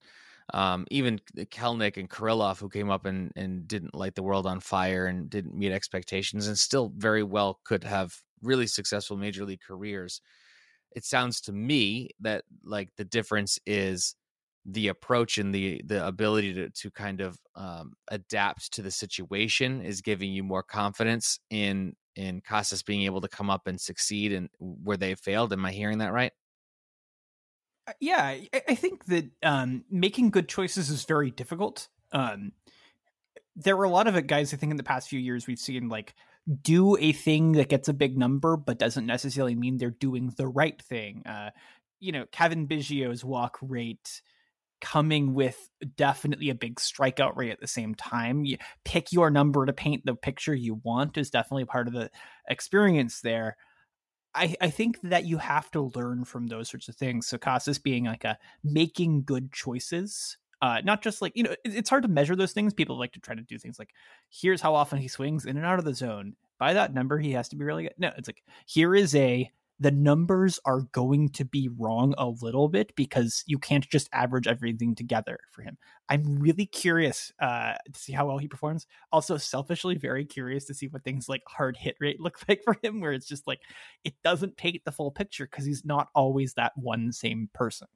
S1: um, even Kelenic and Kirilloff, who came up and, and didn't light the world on fire and didn't meet expectations, and still very well could have really successful major league careers. It sounds to me that like the difference is the approach and the the ability to to kind of um, adapt to the situation is giving you more confidence in in Casas being able to come up and succeed and where they failed. Am I hearing that right?
S3: Uh, yeah I, think that um, making good choices is very difficult um, there were a lot of it guys i think in the past few years we've seen like do a thing that gets a big number but doesn't necessarily mean they're doing the right thing uh, you know Cavan Biggio's walk rate coming with definitely a big strikeout rate at the same time you pick your number to paint the picture you want is definitely part of the experience there I, I think that you have to learn from those sorts of things. So Casas being like a making good choices, uh, not just like you know, it- it's hard to measure those things. People like to try to do things like, here's how often he swings in and out of the zone. By that number, he has to be really good. No, it's like here is a the numbers are going to be wrong a little bit because you can't just average everything together for him. I'm really curious uh, to see how well he performs. Also, selfishly, very curious to see what things like hard hit rate look like for him, where it's just like it doesn't paint the full picture because he's not always that one same person.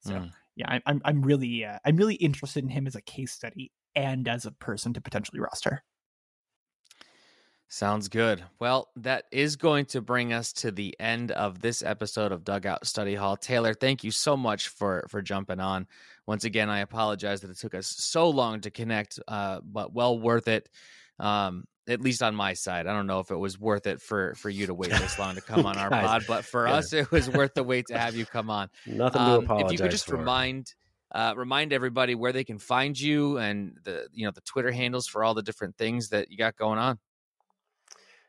S3: So
S1: Mm.
S3: yeah, I'm I'm really uh, I'm really interested in him as a case study and as a person to potentially roster.
S1: Sounds good. Well, that is going to bring us to the end of this episode of Dugout Study Hall. Taylor, thank you so much for for jumping on. Once again, I apologize that it took us so long to connect, uh, but well worth it. Um, at least on my side, I don't know if it was worth it for for you to wait this long to come on our pod, but for
S2: yeah.
S1: us, it was worth the wait to have you come on.
S2: Nothing to
S1: Um,
S2: apologize
S1: if you could just
S2: for.
S1: remind uh, remind everybody where they can find you and the you know the Twitter handles for all the different things that you got going on.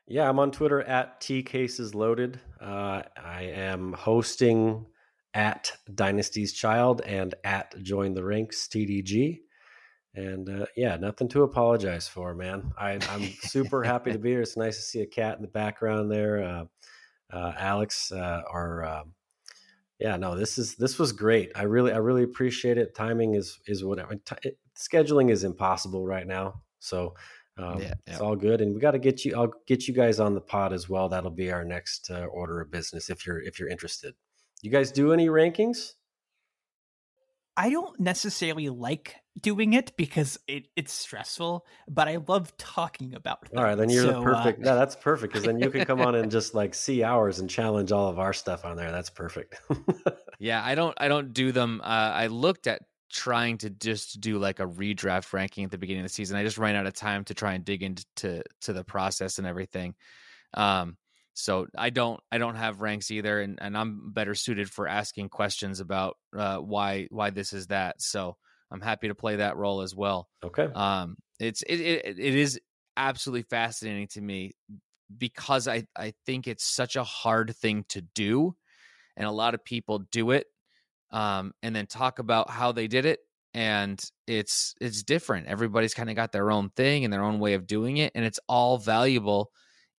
S2: Yeah, I'm on Twitter at T Cases Loaded. Uh, I am hosting at Dynasty's Child and at Join the Ranks TDG. And uh, yeah, nothing to apologize for, man. I, I'm super happy to be here. It's nice to see a cat in the background there. Uh, uh, Alex, uh, our um, yeah, no, this is this was great. I really I really appreciate it. Timing is is whatever. T- scheduling is impossible right now, so um,
S1: Yeah,
S2: it's all good. And we got to get you. I'll get you guys on the pod as well. That'll be our next uh, order of business if you're if you're interested. You guys do any rankings?
S3: I don't necessarily like doing it because it, it's stressful, but I love talking about it.
S2: All right, then you're
S3: So,
S2: the
S3: uh,
S2: perfect. no, that's perfect because then you can come on and just like see ours and challenge all of our stuff on there. That's perfect.
S1: Yeah, I don't I don't do them. Uh, I looked at trying to just do like a redraft ranking at the beginning of the season. I just ran out of time to try and dig into to, to the process and everything. Um, so I don't I don't have ranks either, and, and I'm better suited for asking questions about uh, why why this is that. So I'm happy to play that role as well.
S2: Okay.
S1: Um, it's it, it it is absolutely fascinating to me because I I think it's such a hard thing to do, and a lot of people do it, um, and then talk about how they did it, and it's it's different. Everybody's kind of got their own thing and their own way of doing it, and it's all valuable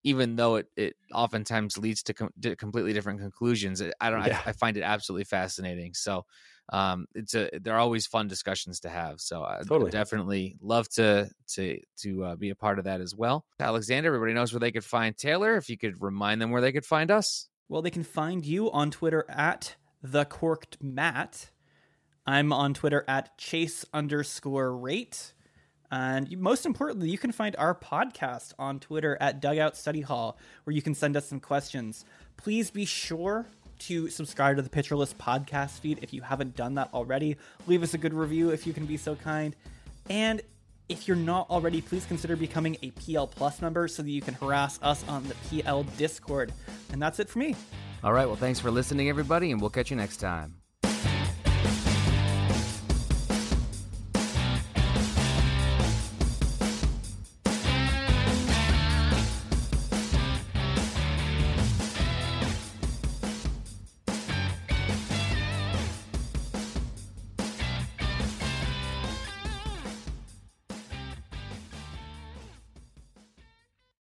S1: even though it, it oftentimes leads to, com- to completely different conclusions. I don't. Yeah. I, I, find it absolutely fascinating. So um, it's a they're always fun discussions to have. So I totally. definitely love to to to uh, be a part of that as well. Alexander, everybody knows where they could find Taylor. If you could remind them where they could find us.
S3: Well, they can find you on Twitter at the corked Matt. I'm on Twitter at chase underscore rate. And most importantly, you can find our podcast on Twitter at Dugout Study Hall, where you can send us some questions. Please be sure to subscribe to the List podcast feed if you haven't done that already. Leave us a good review if you can be so kind. And if you're not already, please consider becoming a PL Plus member so that you can harass us on the PL Discord. And that's it for me.
S1: All right. Well, thanks for listening, everybody, and we'll catch you next time.